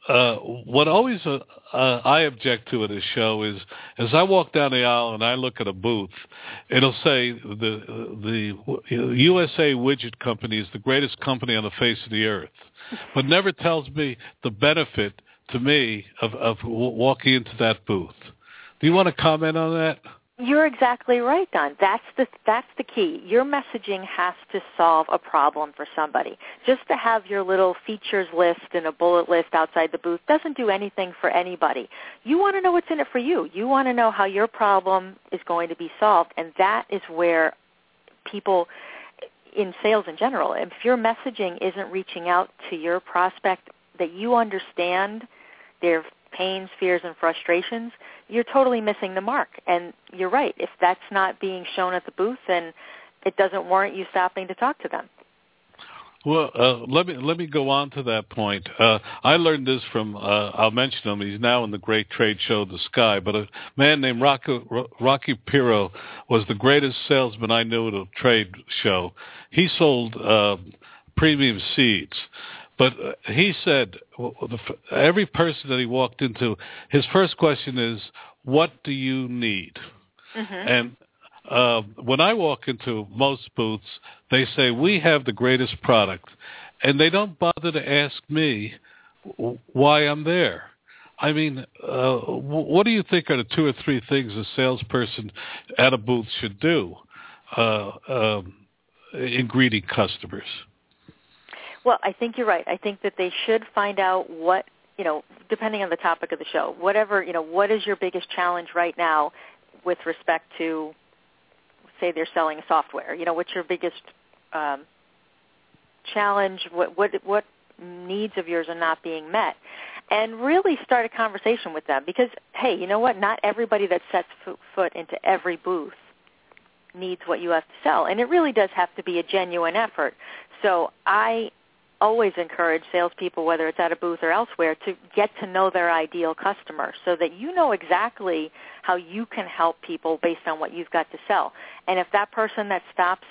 uh, what always I object to at a show is, as I walk down the aisle and I look at a booth, it'll say the the USA Widget Company is the greatest company on the face of the earth, but never tells me the benefit to me of, of walking into that booth. Do you want to comment on that? You're exactly right, Don. That's the that's the key. Your messaging has to solve a problem for somebody. Just to have your little features list and a bullet list outside the booth doesn't do anything for anybody. You want to know what's in it for you. You want to know how your problem is going to be solved, and that is where people in sales in general, if your messaging isn't reaching out to your prospect that you understand their pains, fears, and frustrations, you're totally missing the mark. And you're right. If that's not being shown at the booth, then it doesn't warrant you stopping to talk to them. Well, uh, let me let me go on to that point. Uh, I learned this from uh, I'll mention him. He's now in the great trade show, The Sky. But a man named Rocky, Rocky Piro was the greatest salesman I knew at a trade show. He sold uh, premium seeds. But uh, he said every person that he walked into, his first question is, "What do you need?" Mm-hmm. And uh, when I walk into most booths, they say we have the greatest product, and they don't bother to ask me why I'm there. I mean, uh, what do you think are the two or three things a salesperson at a booth should do uh, um, in greeting customers? Well, I think you're right. I think that they should find out what, you know, depending on the topic of the show, whatever, you know, what is your biggest challenge right now with respect to, say, they're selling software. You know, what's your biggest um, challenge? What what what needs of yours are not being met? And really start a conversation with them because, hey, you know what? Not everybody that sets foot into every booth needs what you have to sell, and it really does have to be a genuine effort. So I always encourage salespeople, whether it's at a booth or elsewhere, to get to know their ideal customer so that you know exactly how you can help people based on what you've got to sell. And if that person that stops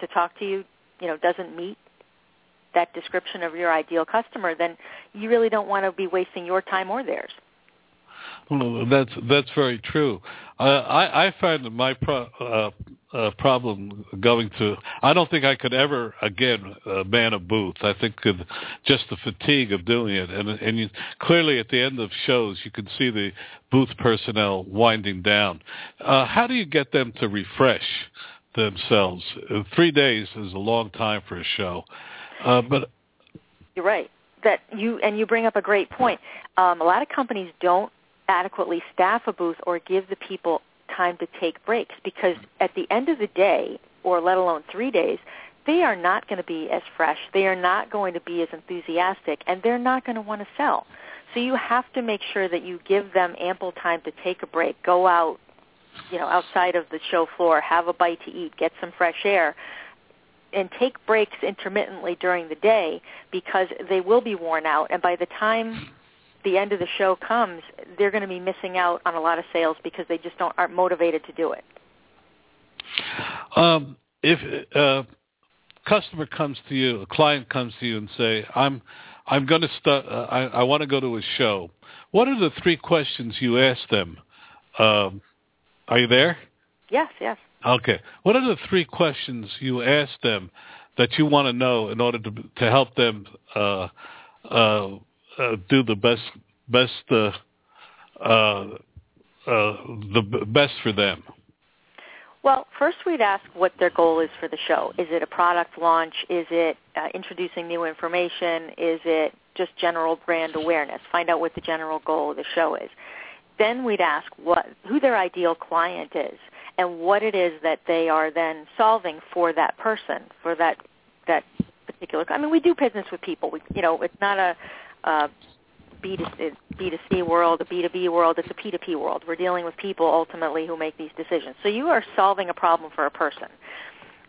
to talk to you, you know, doesn't meet that description of your ideal customer, then you really don't want to be wasting your time or theirs. Well, that's that's very true. Uh, I, I find my pro, uh, uh, problem going to. I don't think I could ever again uh, man a booth. I think just the fatigue of doing it, and and you, clearly at the end of shows you can see the booth personnel winding down. Uh, how do you get them to refresh themselves? Uh, three days is a long time for a show, uh, but you're right that you and you bring up a great point. Um, a lot of companies don't adequately staff a booth or give the people time to take breaks because at the end of the day, or let alone three days, they are not going to be as fresh. They are not going to be as enthusiastic, and they're not going to want to sell. So you have to make sure that you give them ample time to take a break, go out, you know, outside of the show floor, have a bite to eat, get some fresh air, and take breaks intermittently during the day because they will be worn out. And by the time the end of the show comes, they're going to be missing out on a lot of sales because they just don't aren't motivated to do it. Um, if a uh, customer comes to you, a client comes to you and say, "I'm I'm going to start. Uh, I, I want to go to a show." What are the three questions you ask them? Um, are you there? Yes, yes. Okay. What are the three questions you ask them that you want to know in order to to help them uh, uh, do the best best uh, uh, uh, the best for them? Well, first we'd ask what their goal is for the show. Is it a product launch? Is it uh, introducing new information? Is it just general brand awareness? Find out what the general goal of the show is. Then we'd ask what who their ideal client is and what it is that they are then solving for that person, for that that particular. I mean, we do business with people. We, you know, it's not a uh, B2C, B2C world, a B2B world, it's a P2P world. We're dealing with people ultimately who make these decisions. So you are solving a problem for a person.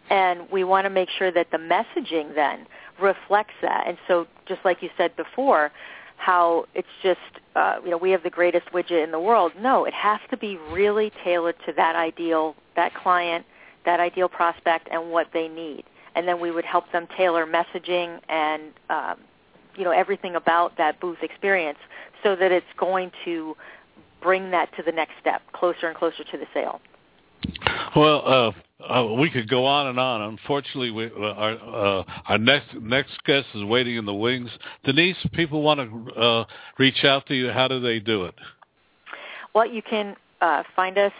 And we want to make sure that the messaging then reflects that. And so just like you said before, how it's just, uh, you know, we have the greatest widget in the world. No, it has to be really tailored to that ideal, that client, that ideal prospect, and what they need. And then we would help them tailor messaging and um, you know everything about that booth experience so that it's going to bring that to the next step, closer and closer to the sale. Well, uh, uh, we could go on and on. Unfortunately, we, uh, our uh, our next next guest is waiting in the wings. Denise, people want to uh, reach out to you. How do they do it? Well, you can uh, find us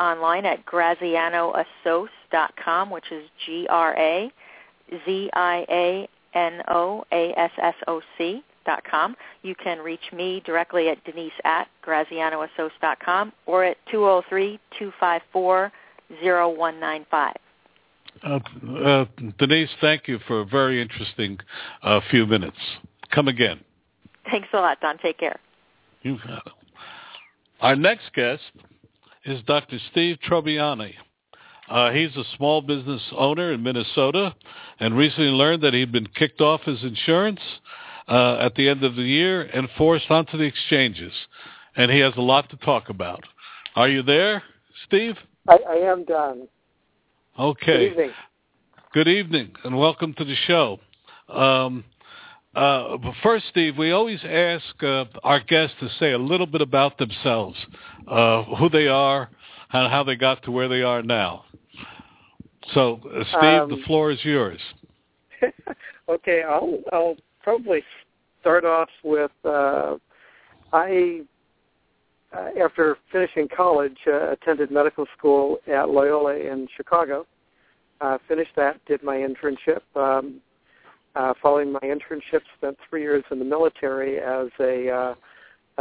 online at grazianoassoc.com, which is G R A Z I A N-O-A-S-S-O-C dot com. You can reach me directly at denise at dot com or at 203-254-0195. Uh, uh, Denise, thank you for a very interesting uh, few minutes. Come again. Thanks a lot, Don. Take care. You got it. Our next guest is Dr. Steve Trobiani. Uh, he's a small business owner in Minnesota and recently learned that he'd been kicked off his insurance uh, at the end of the year and forced onto the exchanges. And he has a lot to talk about. Are you there, Steve? I, I am done. Okay. Good evening. Good evening, and welcome to the show. Um, uh, but first, Steve, we always ask uh, our guests to say a little bit about themselves, uh, who they are, and how they got to where they are now. So, uh, Steve, um, the floor is yours. okay, I'll I'll probably start off with uh, I uh, after finishing college uh, attended medical school at Loyola in Chicago. Uh, finished that, did my internship. Um, uh, following my internship, spent three years in the military as a, uh,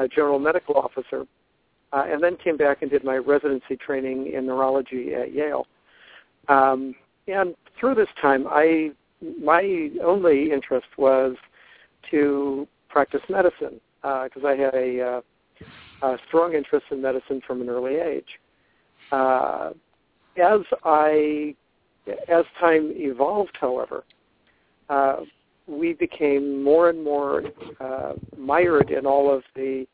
a general medical officer, uh, and then came back and did my residency training in neurology at Yale. Um, and through this time, I my only interest was to practice medicine because uh, I had a, uh, a strong interest in medicine from an early age. Uh, as I as time evolved, however, uh, we became more and more uh, mired in all of the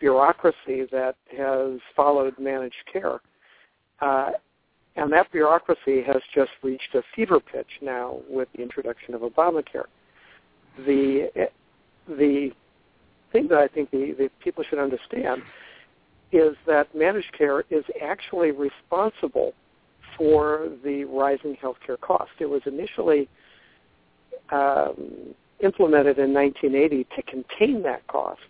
bureaucracy that has followed managed care. Uh, and that bureaucracy has just reached a fever pitch now with the introduction of Obamacare. The the thing that I think the, the people should understand is that managed care is actually responsible for the rising healthcare cost. It was initially um, implemented in 1980 to contain that cost,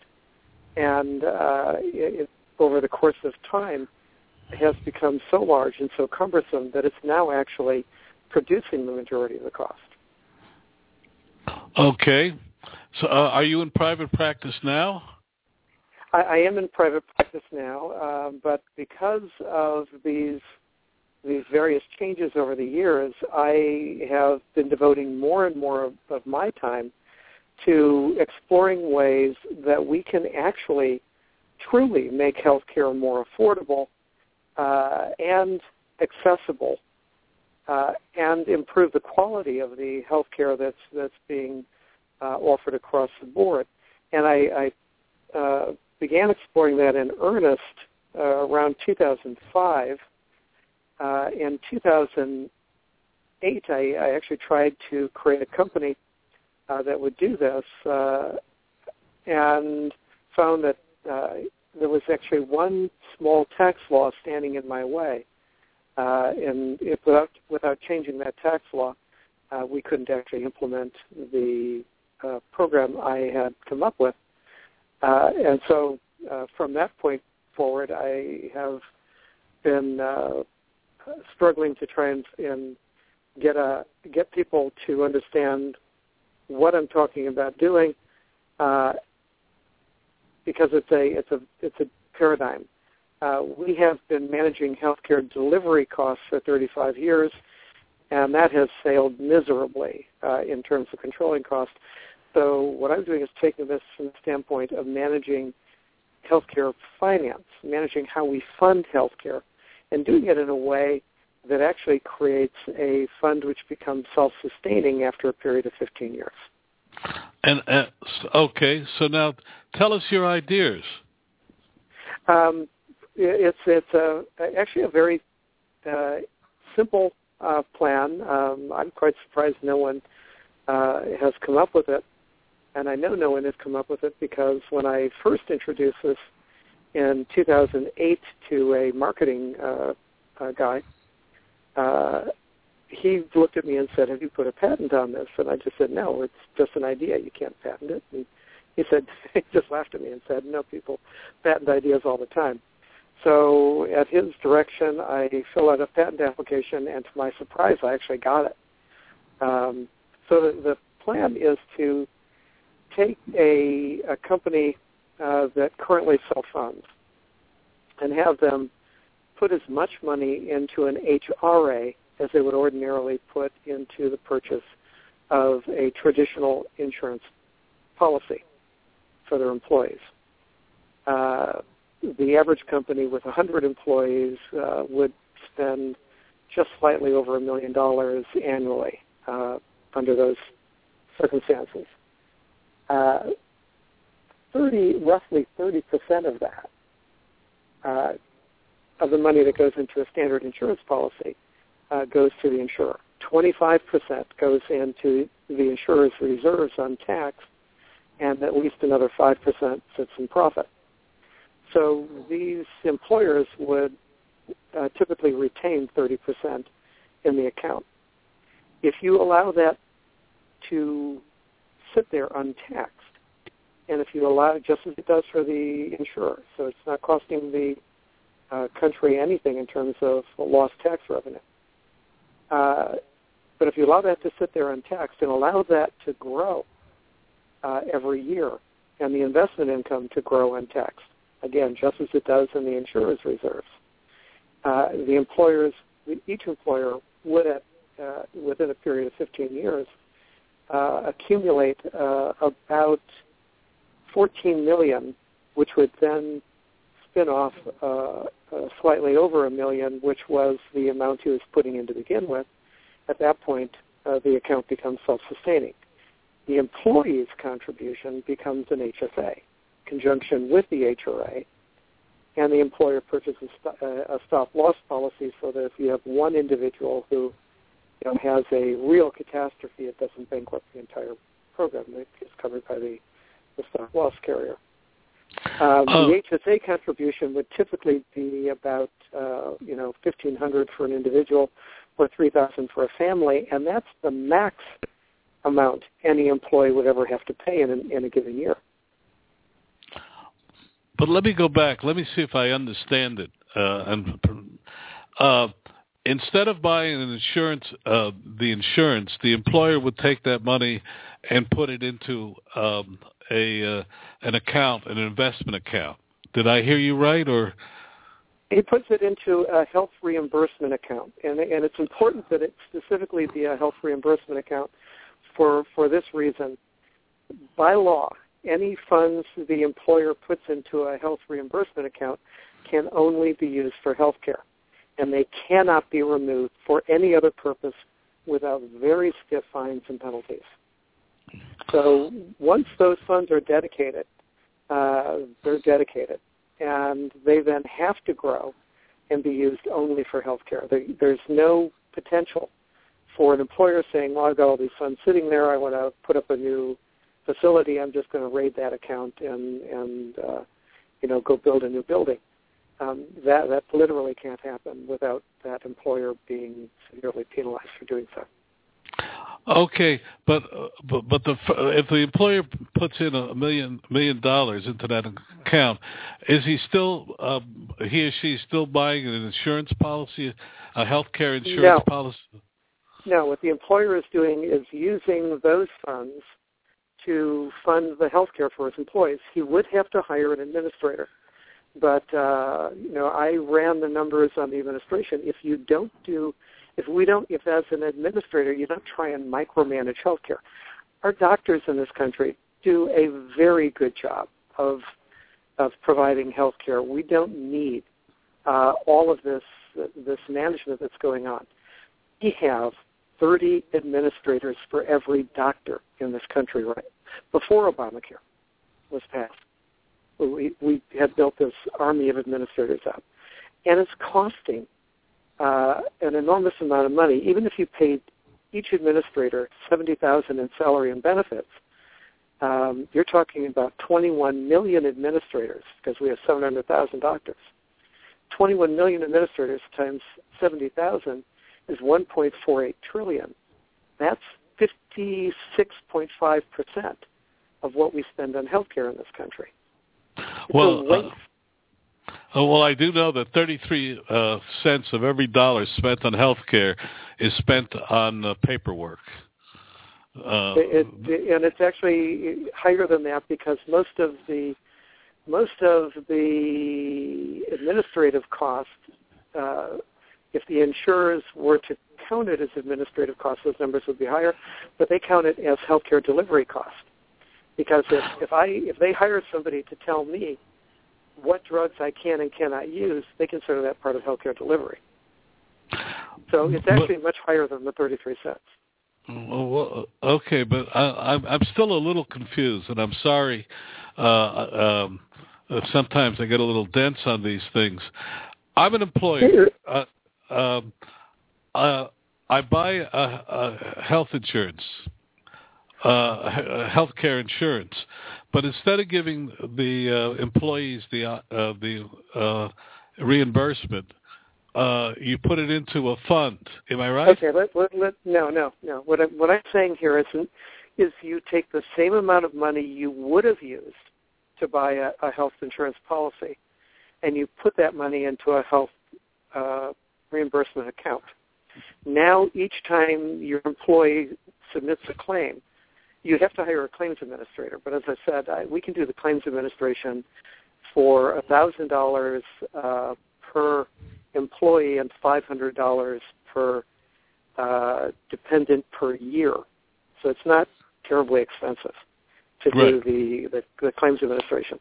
and uh, it, over the course of time has become so large and so cumbersome that it's now actually producing the majority of the cost. Okay. So uh, are you in private practice now? I, I am in private practice now, uh, but because of these these various changes over the years, I have been devoting more and more of, of my time to exploring ways that we can actually truly make healthcare more affordable uh, and accessible uh, and improve the quality of the healthcare that's that's being uh, offered across the board. And I, I uh, began exploring that in earnest uh, around 2005. Uh, in 2008, I, I actually tried to create a company uh, that would do this, and found that there was actually one small tax law standing in my way, uh, and if without without changing that tax law, uh, we couldn't actually implement the uh, program I had come up with. Uh, and so uh, from that point forward, I have been uh, struggling to try and, and get a get people to understand what I'm talking about doing, uh, because it's a it's a it's a paradigm. Uh, we have been managing healthcare delivery costs for 35 years, and that has failed miserably uh, in terms of controlling costs. So what I'm doing is taking this from the standpoint of managing healthcare finance, managing how we fund healthcare, and doing it in a way that actually creates a fund which becomes self-sustaining after a period of 15 years. And uh, okay, so now tell us your ideas. Um, it's it's actually a very uh, simple uh, plan. Um, I'm quite surprised no one uh, has come up with it and I know no one has come up with it because when I first introduced this in 2008 to a marketing uh, uh, guy, uh, he looked at me and said, "Have you put a patent on this?" And I just said, "No, it's just an idea. You can't patent it." And he said, he just laughed at me and said, "No, people patent ideas all the time." So at his direction, I filled out a patent application, and to my surprise, I actually got it. Um, so the, the plan is to take a, a company uh, that currently self-funds and have them put as much money into an HRA as they would ordinarily put into the purchase of a traditional insurance policy for their employees. Uh, the average company with 100 employees uh, would spend just slightly over a million dollars annually uh, under those circumstances uh, 30, roughly 30% of that, uh, of the money that goes into a standard insurance policy, uh, goes to the insurer. 25% goes into the insurer's reserves on tax, and at least another 5% sits in profit. So these employers would uh, typically retain 30% in the account. If you allow that to sit there untaxed. And if you allow, just as it does for the insurer, so it's not costing the uh, country anything in terms of lost tax revenue. Uh, but if you allow that to sit there untaxed and allow that to grow uh, every year, and the investment income to grow untaxed, again, just as it does in the insurer's reserves, uh, the employers, each employer would, at, uh, within a period of 15 years, uh, accumulate uh, about 14 million, which would then spin off uh, uh, slightly over a million, which was the amount he was putting in to begin with. At that point, uh, the account becomes self-sustaining. The employee's contribution becomes an HSA. conjunction with the HRA, and the employer purchases a stop loss policy so that if you have one individual who you know, has a real catastrophe, it doesn't bankrupt the entire program. It's covered by the, the stop loss carrier. Um, Oh. The HSA contribution would typically be about uh, you know fifteen hundred for an individual, or three thousand for a family, and that's the max amount any employee would ever have to pay in, in a given year. But let me go back. Let me see if I understand it. Uh, and uh, instead of buying an insurance, uh, the insurance, the employer would take that money and put it into um, a uh, an account, an investment account. Did I hear you right, or? He puts it into a health reimbursement account, and, and it's important that it specifically be a health reimbursement account for for this reason. By law, any funds the employer puts into a health reimbursement account can only be used for health care, and they cannot be removed for any other purpose without very stiff fines and penalties. So once those funds are dedicated, uh, they're dedicated, and they then have to grow and be used only for health care. There, there's no potential for an employer saying, well, I've got all these funds sitting there, I want to put up a new facility, I'm just going to raid that account and, and uh, you know, go build a new building. Um, that, that literally can't happen without that employer being severely penalized for doing so. Okay, but uh, but but the if the employer puts in a million million dollars into that account, is he still uh, he or she still buying an insurance policy, a health care insurance No. policy? No, what the employer is doing is using those funds to fund the health care for his employees. He would have to hire an administrator. But uh, you know, I ran the numbers on the administration. If you don't do if we don't if as an administrator you don't try and micromanage healthcare. Our doctors in this country do a very good job of of providing health care. We don't need uh, all of this this management that's going on. We have 30 administrators for every doctor in this country right before Obamacare was passed. We, we had built this army of administrators up. And it's costing uh, an enormous amount of money. Even if you paid each administrator 70000 in salary and benefits, um, you're talking about 21 million administrators because we have 700,000 doctors. 21 million administrators times 70,000 is 1.48 trillion. That's 56.5 percent of what we spend on healthcare in this country. It's Well, a waste. Oh, well, I do know that 33 uh, cents of every dollar spent on health care is spent on uh, paperwork. Uh, it, it, and it's actually higher than that because most of the most of the administrative costs, uh, if the insurers were to count it as administrative costs, those numbers would be higher, but they count it as healthcare delivery costs. Because if, if I if they hire somebody to tell me what drugs I can and cannot use, they consider that part of healthcare delivery. So it's actually much higher than the 33 cents. Well, okay, but I, I'm I'm still a little confused, and I'm sorry. Uh, um, uh, sometimes I get a little dense on these things. I'm an employer. Uh, um, uh, I buy a, a health insurance, uh, health care insurance, but instead of giving the uh, employees the uh, the uh, reimbursement, uh, you put it into a fund. Am I right? Okay, let, let, let, no, no, no. What, I, what I'm saying here is, is you take the same amount of money you would have used to buy a, a health insurance policy, and you put that money into a health uh, reimbursement account. Now, each time your employee submits a claim, you have to hire a claims administrator. But as I said, I, we can do the claims administration for $1,000 uh, per employee and $500 per uh, dependent per year. So it's not terribly expensive to do the, the, the claims administration.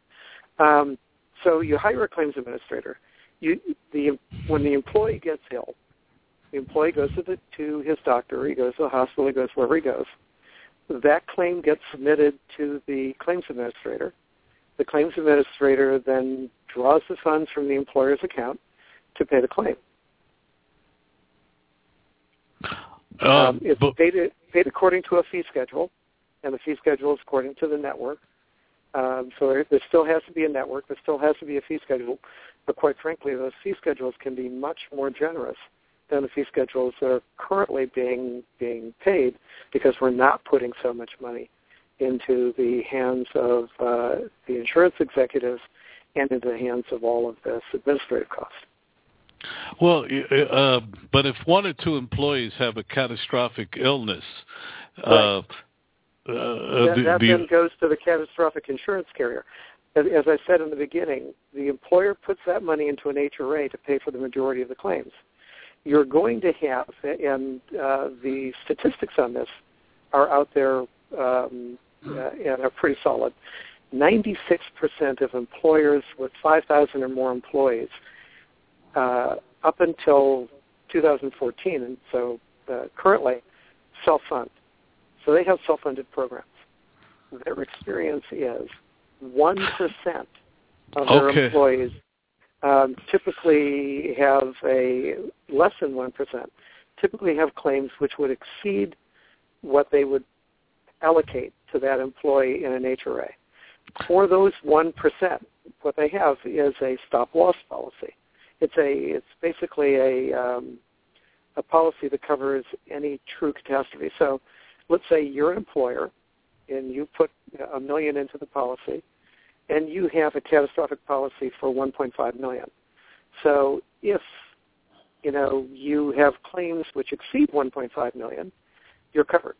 Um, so you hire a claims administrator. You, the, when the employee gets ill, the employee goes to, the, to his doctor, he goes to the hospital, he goes wherever he goes. That claim gets submitted to the claims administrator. The claims administrator then draws the funds from the employer's account to pay the claim. Um, Um, it's but- paid, paid according to a fee schedule, and the fee schedule is according to the network. Um, so there, there still has to be a network. There still has to be a fee schedule. But quite frankly, those fee schedules can be much more generous than the fee schedules that are currently being being paid because we're not putting so much money into the hands of uh, the insurance executives and into the hands of all of this administrative costs. Well, uh, but if one or two employees have a catastrophic illness, uh, uh, that, that the- then goes to the catastrophic insurance carrier. As, as I said in the beginning, the employer puts that money into an HRA to pay for the majority of the claims. You're going to have, and uh, the statistics on this are out there um, uh, and are pretty solid. 96% of employers with 5,000 or more employees uh, up until 2014, and so uh, currently, self-fund. So they have self-funded programs. Their experience is 1% of their Okay. employees um, typically have a less than 1%, typically have claims which would exceed what they would allocate to that employee in an HRA. For those 1%, what they have is a stop loss policy. It's a it's basically a um, a policy that covers any true catastrophe. So let's say you're an employer and you put a million into the policy and you have a catastrophic policy for 1.5 million. So if you know you have claims which exceed 1.5 million, you're covered.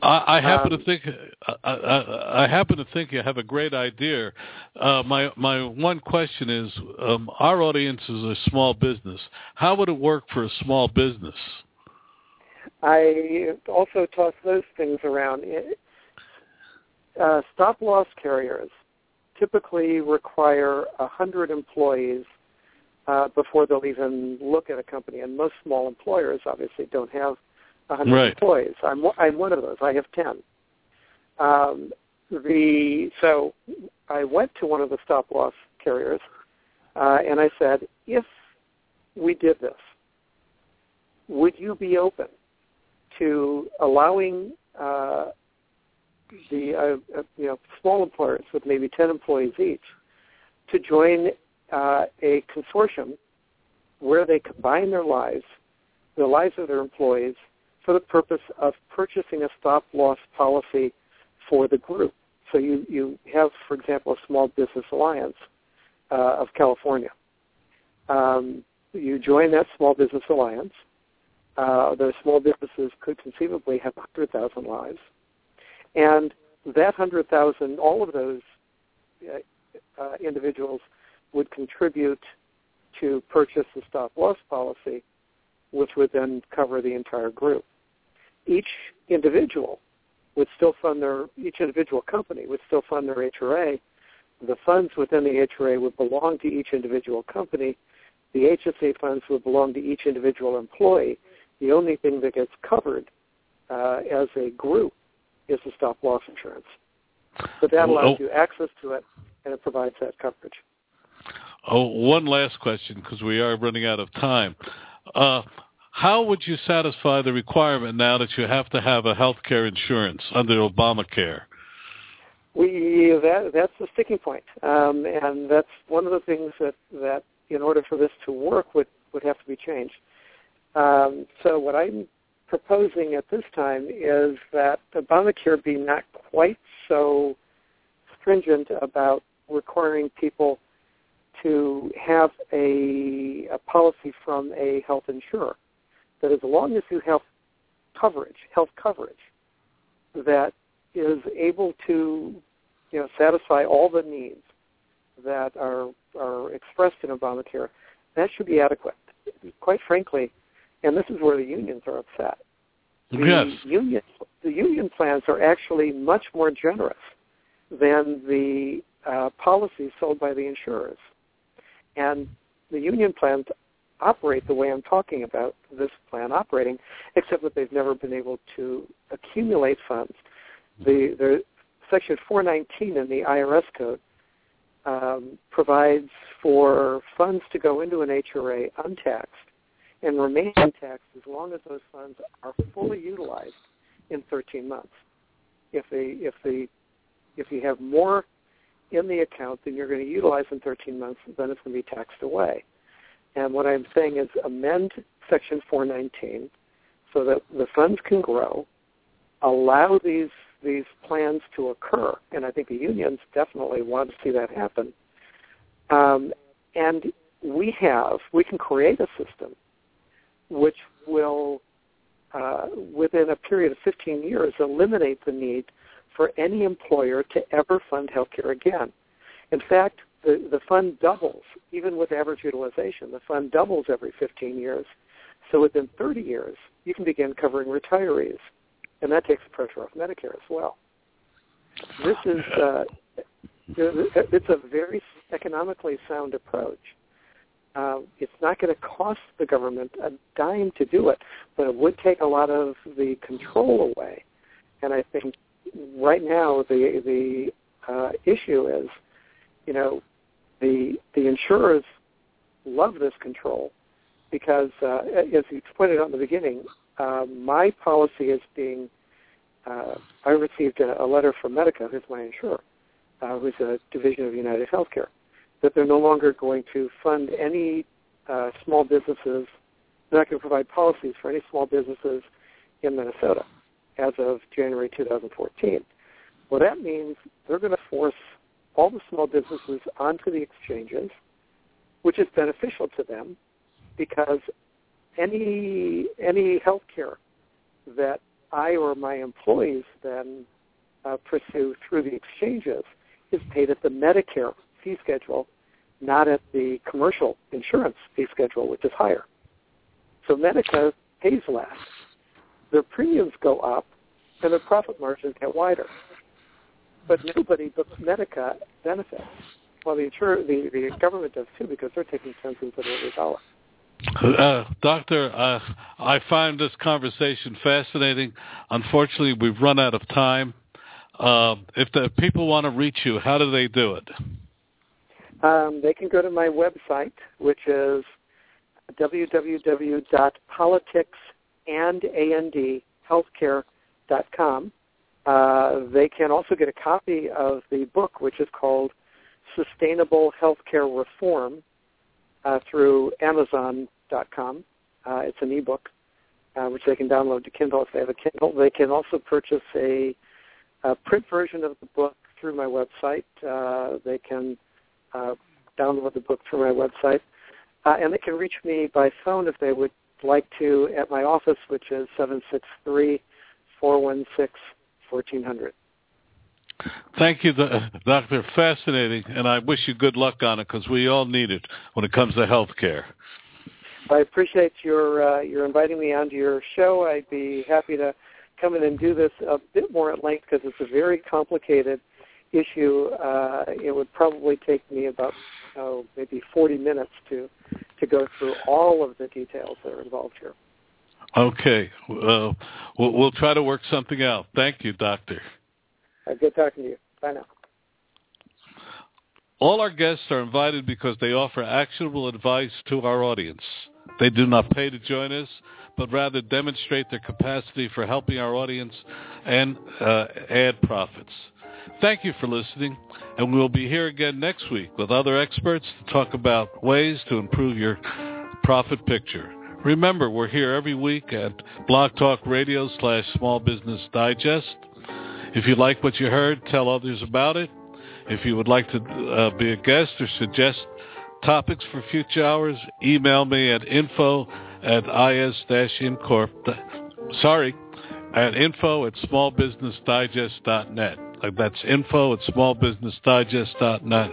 I, I happen Um, to think I, I, I happen to think you have a great idea. Uh, my my one question is, um, our audience is a small business. How would it work for a small business? I also toss those things around. Uh, stop loss carriers typically require hundred employees uh, before they'll even look at a company, and most small employers obviously don't have hundred Right. employees. I'm one- I'm one of those. I have ten. Um, the so I went to one of the stop loss carriers, uh, and I said, if we did this, would you be open to allowing uh, the uh, uh, you know small employers with maybe 10 employees each to join uh, a consortium where they combine their lives, the lives of their employees, for the purpose of purchasing a stop loss policy for the group. So you, you have, for example, a small business alliance uh, of California. Um, you join that small business alliance. Uh, those small businesses could conceivably have 100,000 lives. And that 100,000, all of those uh, uh, individuals would contribute to purchase the stop loss policy, which would then cover the entire group. Each individual would still fund their, each individual company would still fund their HRA. The funds within the HRA would belong to each individual company. The HSA funds would belong to each individual employee. The only thing that gets covered uh, as a group is the stop loss insurance. But that allows Oh. you access to it, and it provides that coverage. Oh, one last question because we are running out of time. Uh, how would you satisfy the requirement now that you have to have a health care insurance under Obamacare? We that that's the sticking point, um, and that's one of the things that that in order for this to work would would have to be changed. Um, so what I'm proposing at this time is that Obamacare be not quite so stringent about requiring people to have a, a policy from a health insurer. That as long as you have coverage, health coverage, that is able to you know, satisfy all the needs that are, are expressed in Obamacare, that should be adequate. Quite frankly, and this is where the unions are upset. The Yes. union the union plans are actually much more generous than the uh, policies sold by the insurers, and the union plans operate the way I'm talking about this plan operating, except that they've never been able to accumulate funds. The, the Section 419 in the IRS code um, provides for funds to go into an HRA untaxed and remain untaxed as long as those funds are fully utilized in 13 months. If the if the if you have more in the account than you're going to utilize in 13 months, then it's going to be taxed away. And what I'm saying is amend Section 419 so that the funds can grow, allow these these plans to occur, and I think the unions definitely want to see that happen. Um, and we have we can create a system which will, uh, within a period of 15 years, eliminate the need for any employer to ever fund healthcare again. In fact, the, the fund doubles, even with average utilization. The fund doubles every 15 years. So within 30 years, you can begin covering retirees, and that takes the pressure off Medicare as well. This is uh, it's a very economically sound approach. Uh, it's not going to cost the government a dime to do it, but it would take a lot of the control away. And I think right now the the uh, issue is, you know, the the insurers love this control because, uh, as you pointed out in the beginning, uh, my policy is being. Uh, I received a, a letter from Medica, who's my insurer, uh, who's a division of United Healthcare, that they're no longer going to fund any uh, small businesses. Not going to provide policies for any small businesses in Minnesota as of January 2014. Well, that means they're going to force all the small businesses onto the exchanges, which is beneficial to them because any any health care that I or my employees then uh, pursue through the exchanges is paid at the Medicare fee schedule, not at the commercial insurance fee schedule, which is higher. So Medica pays less. Their premiums go up, and their profit margins get wider. But nobody but Medica benefits. Well, the, insurer, the, the government does too because they're taking cents instead of every dollar. Uh, doctor, uh, I find this conversation fascinating. Unfortunately, we've run out of time. Uh, if the people want to reach you, how do they do it? Um, they can go to my website, which is www.politicsandandhealthcare.com. Uh, they can also get a copy of the book, which is called Sustainable Healthcare Reform, uh, through Amazon.com. Uh, it's an ebook, uh, which they can download to Kindle if they have a Kindle. They can also purchase a, a print version of the book through my website. Uh, they can uh, download the book through my website. Uh, and they can reach me by phone if they would like to at my office, which is 763 416 1400. Thank you, Doctor. Fascinating, and I wish you good luck on it because we all need it when it comes to health care. I appreciate your uh, your inviting me onto your show. I'd be happy to come in and do this a bit more at length because it's a very complicated issue. Uh, it would probably take me about oh, maybe 40 minutes to to go through all of the details that are involved here. Okay, uh, we'll, we'll try to work something out. Thank you, Doctor. Uh, good talking to you. Bye now. All our guests are invited because they offer actionable advice to our audience. They do not pay to join us, but rather demonstrate their capacity for helping our audience and uh, add profits. Thank you for listening, and we'll be here again next week with other experts to talk about ways to improve your profit picture. Remember, we're here every week at Blog Talk Radio slash Small Business Digest. If you like what you heard, tell others about it. If you would like to uh, be a guest or suggest topics for future hours, email me at info at is-incorp. Sorry, at info at smallbusinessdigest.net. That's info at smallbusinessdigest.net.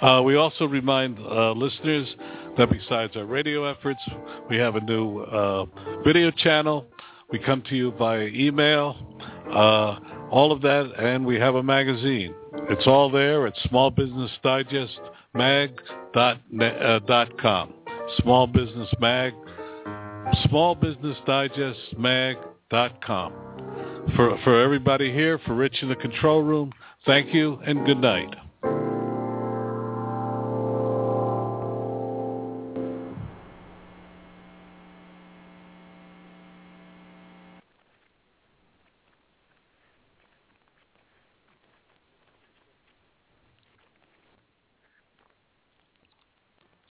Uh, we also remind uh, listeners that besides our radio efforts, we have a new uh, video channel. We come to you via email, uh, all of that, and we have a magazine. It's all there at smallbusinessdigestmag.com. Small Business Mag, smallbusinessdigestmag.com. For, for everybody here, for Rich in the control room, thank you and good night.